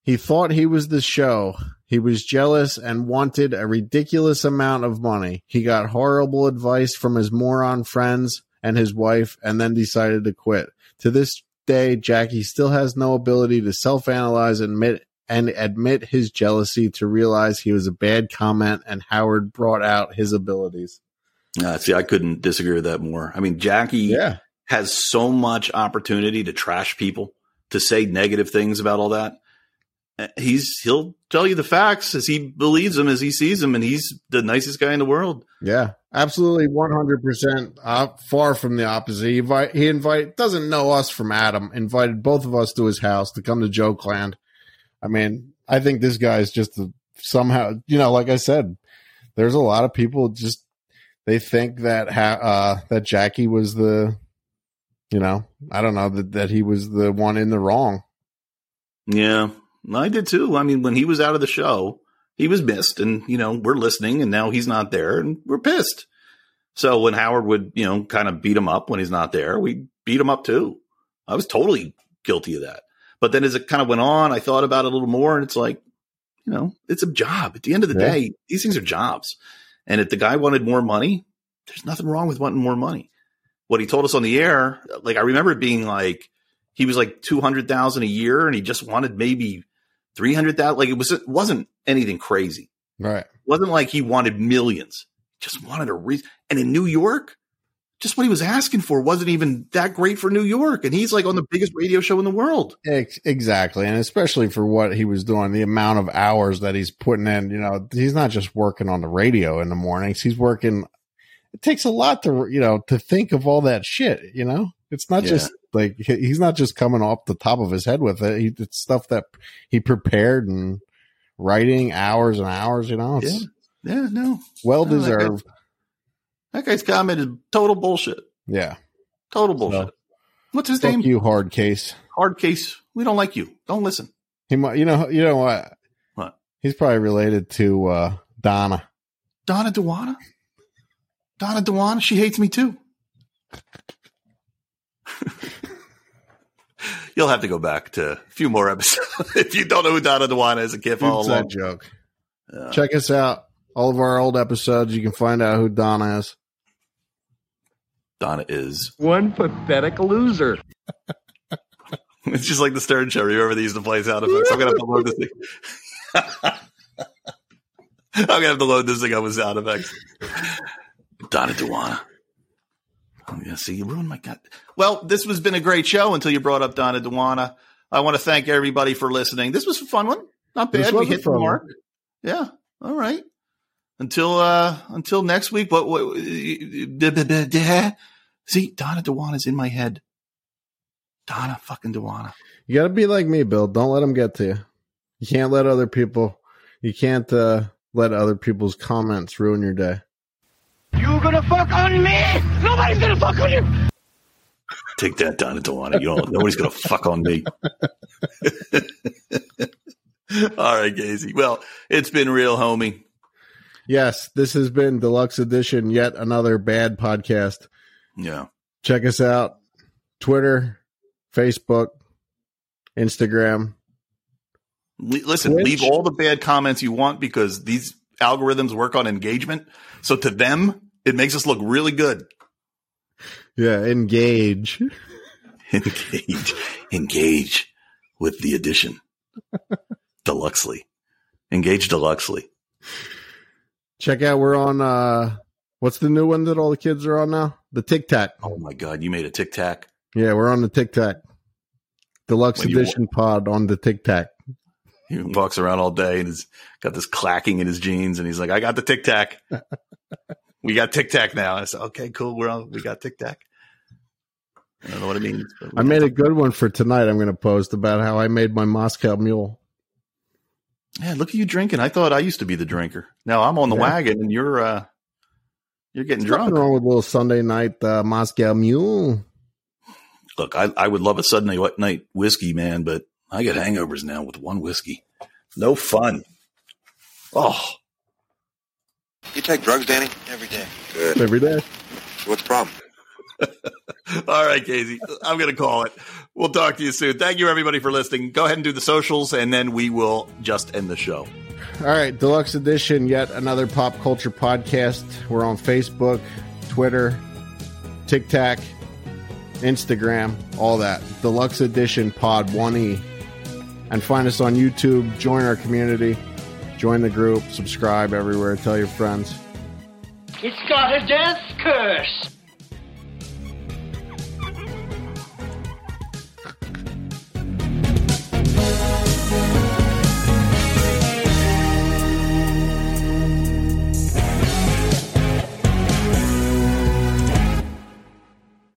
He thought he was the show. He was jealous and wanted a ridiculous amount of money. He got horrible advice from his moron friends and his wife and then decided to quit. To this day, Jackie still has no ability to self analyze and admit and admit his jealousy to realize he was a bad comment and Howard brought out his abilities. Uh, see, I couldn't disagree with that more. I mean, Jackie Yeah. has so much opportunity to trash people, to say negative things about all that. Uh, He's he'll tell you the facts as he believes them, as he sees them, and he's the nicest guy in the world. Yeah, absolutely, one hundred percent. Far from the opposite. He invite he invite doesn't know us from Adam. Invited both of us to his house to come to Joke Land. I mean, I think this guy is just a, somehow, you know, like I said, there's a lot of people just they think that ha- uh, that Jackie was the, you know, I don't know that that he was the one in the wrong. Yeah, I did too. I mean, when he was out of the show, he was missed, and you know we're listening, and now he's not there, and we're pissed. So when Howard would, you know, kind of beat him up when he's not there, we beat him up too. I was totally guilty of that. But then as it kind of went on, I thought about it a little more, and it's like, you know, it's a job. At the end of the Yeah. day, these things are jobs. And if the guy wanted more money, there's nothing wrong with wanting more money. What he told us on the air, like I remember it being like he was like two hundred thousand a year, and he just wanted maybe three hundred thousand. Like it was, it wasn't anything crazy. Right. It wasn't like he wanted millions. Just wanted a reason. And in New York, just what he was asking for wasn't even that great for New York. And he's like on the biggest radio show in the world. Exactly. And especially for what he was doing, the amount of hours that he's putting in, you know, he's not just working on the radio in the mornings. He's working, it takes a lot to, you know, to think of all that shit, you know, it's not Yeah. just like, he's not just coming off the top of his head with it. He, it's stuff that he prepared and writing hours and hours, you know, it's Yeah, no. well No, that guy- deserved. That guy's comment is total bullshit. Yeah. Total bullshit. What's his name? you, hard case. Hard case. We don't like you. Don't listen. He might, you know, you know what? What? He's probably related to, uh, Donna. Donna Dewana? Donna Dewana? She hates me too. you'll have to go back to a few more episodes if you don't know who Donna Dewana is. A kid Inside along. joke. Check us out. All of our old episodes. You can find out who Donna is. Donna is. One pathetic loser. It's just like the Stern Show. Remember they used to play sound effects. I'm gonna have to load this thing. I'm gonna have to load this thing up with sound effects. Donna Dewana. I'm oh, gonna see you ruined my god. Well, this has been a great show until you brought up Donna Dewana. I want to thank everybody for listening. This was a fun one. Not bad. We hit the mark. Yeah. All right. Until uh until next week. What? what see, Donna Dewana's in my head. Donna fucking Dewana. You got to be like me, Bill. Don't let them get to you. You can't let other people. You can't uh, let other people's comments ruin your day. You gonna fuck on me? Nobody's gonna fuck on you. Take that, Donna Dewana. You don't. Nobody's gonna fuck on me. All right, Casey. Well, it's been real, homie. Yes, this has been deluxe edition. Yet another bad podcast. Yeah. Check us out: Twitter, Facebook, Instagram. Le- listen, Twitch. leave all the bad comments you want because these algorithms work on engagement. So to them, it makes us look really good. Yeah, engage. Engage, engage with the addition. Deluxely, engage deluxely. Check out. We're on. uh What's the new one that all the kids are on now? The Tic Tac. Oh my God, you made a tic tac. Yeah, we're on the Tic Tac. Deluxe When you- edition pod on the Tic Tac. He walks around all day and he's got this clacking in his jeans, and he's like, "I got the tic tac. we got tic tac now." I said, "Okay, cool. We're on. We got tic tac." I don't know what it means. I made a good one for tonight. I'm going to post about how I made my Moscow Mule. Tac. Yeah, look at you drinking. I thought I used to be the drinker. Now I'm on the Yeah. wagon, and you're uh you're getting There's nothing drunk. wrong with a little Sunday night uh, Moscow Mule. Look, I, I would love a Sunday night whiskey, man, but I get hangovers now with one whiskey. No fun. Oh, You take drugs, Danny? Every day. Good. every day. So what's the problem? All right, Casey. I'm going to call it. We'll talk to you soon. Thank you, everybody, for listening. Go ahead and do the socials, and then we will just end the show. All right, deluxe edition, yet another pop culture podcast. We're on Facebook, Twitter, TikTok, Instagram, all that. Deluxe edition pod 1E. And find us on YouTube, join our community, join the group, subscribe everywhere, tell your friends. It's got a death curse.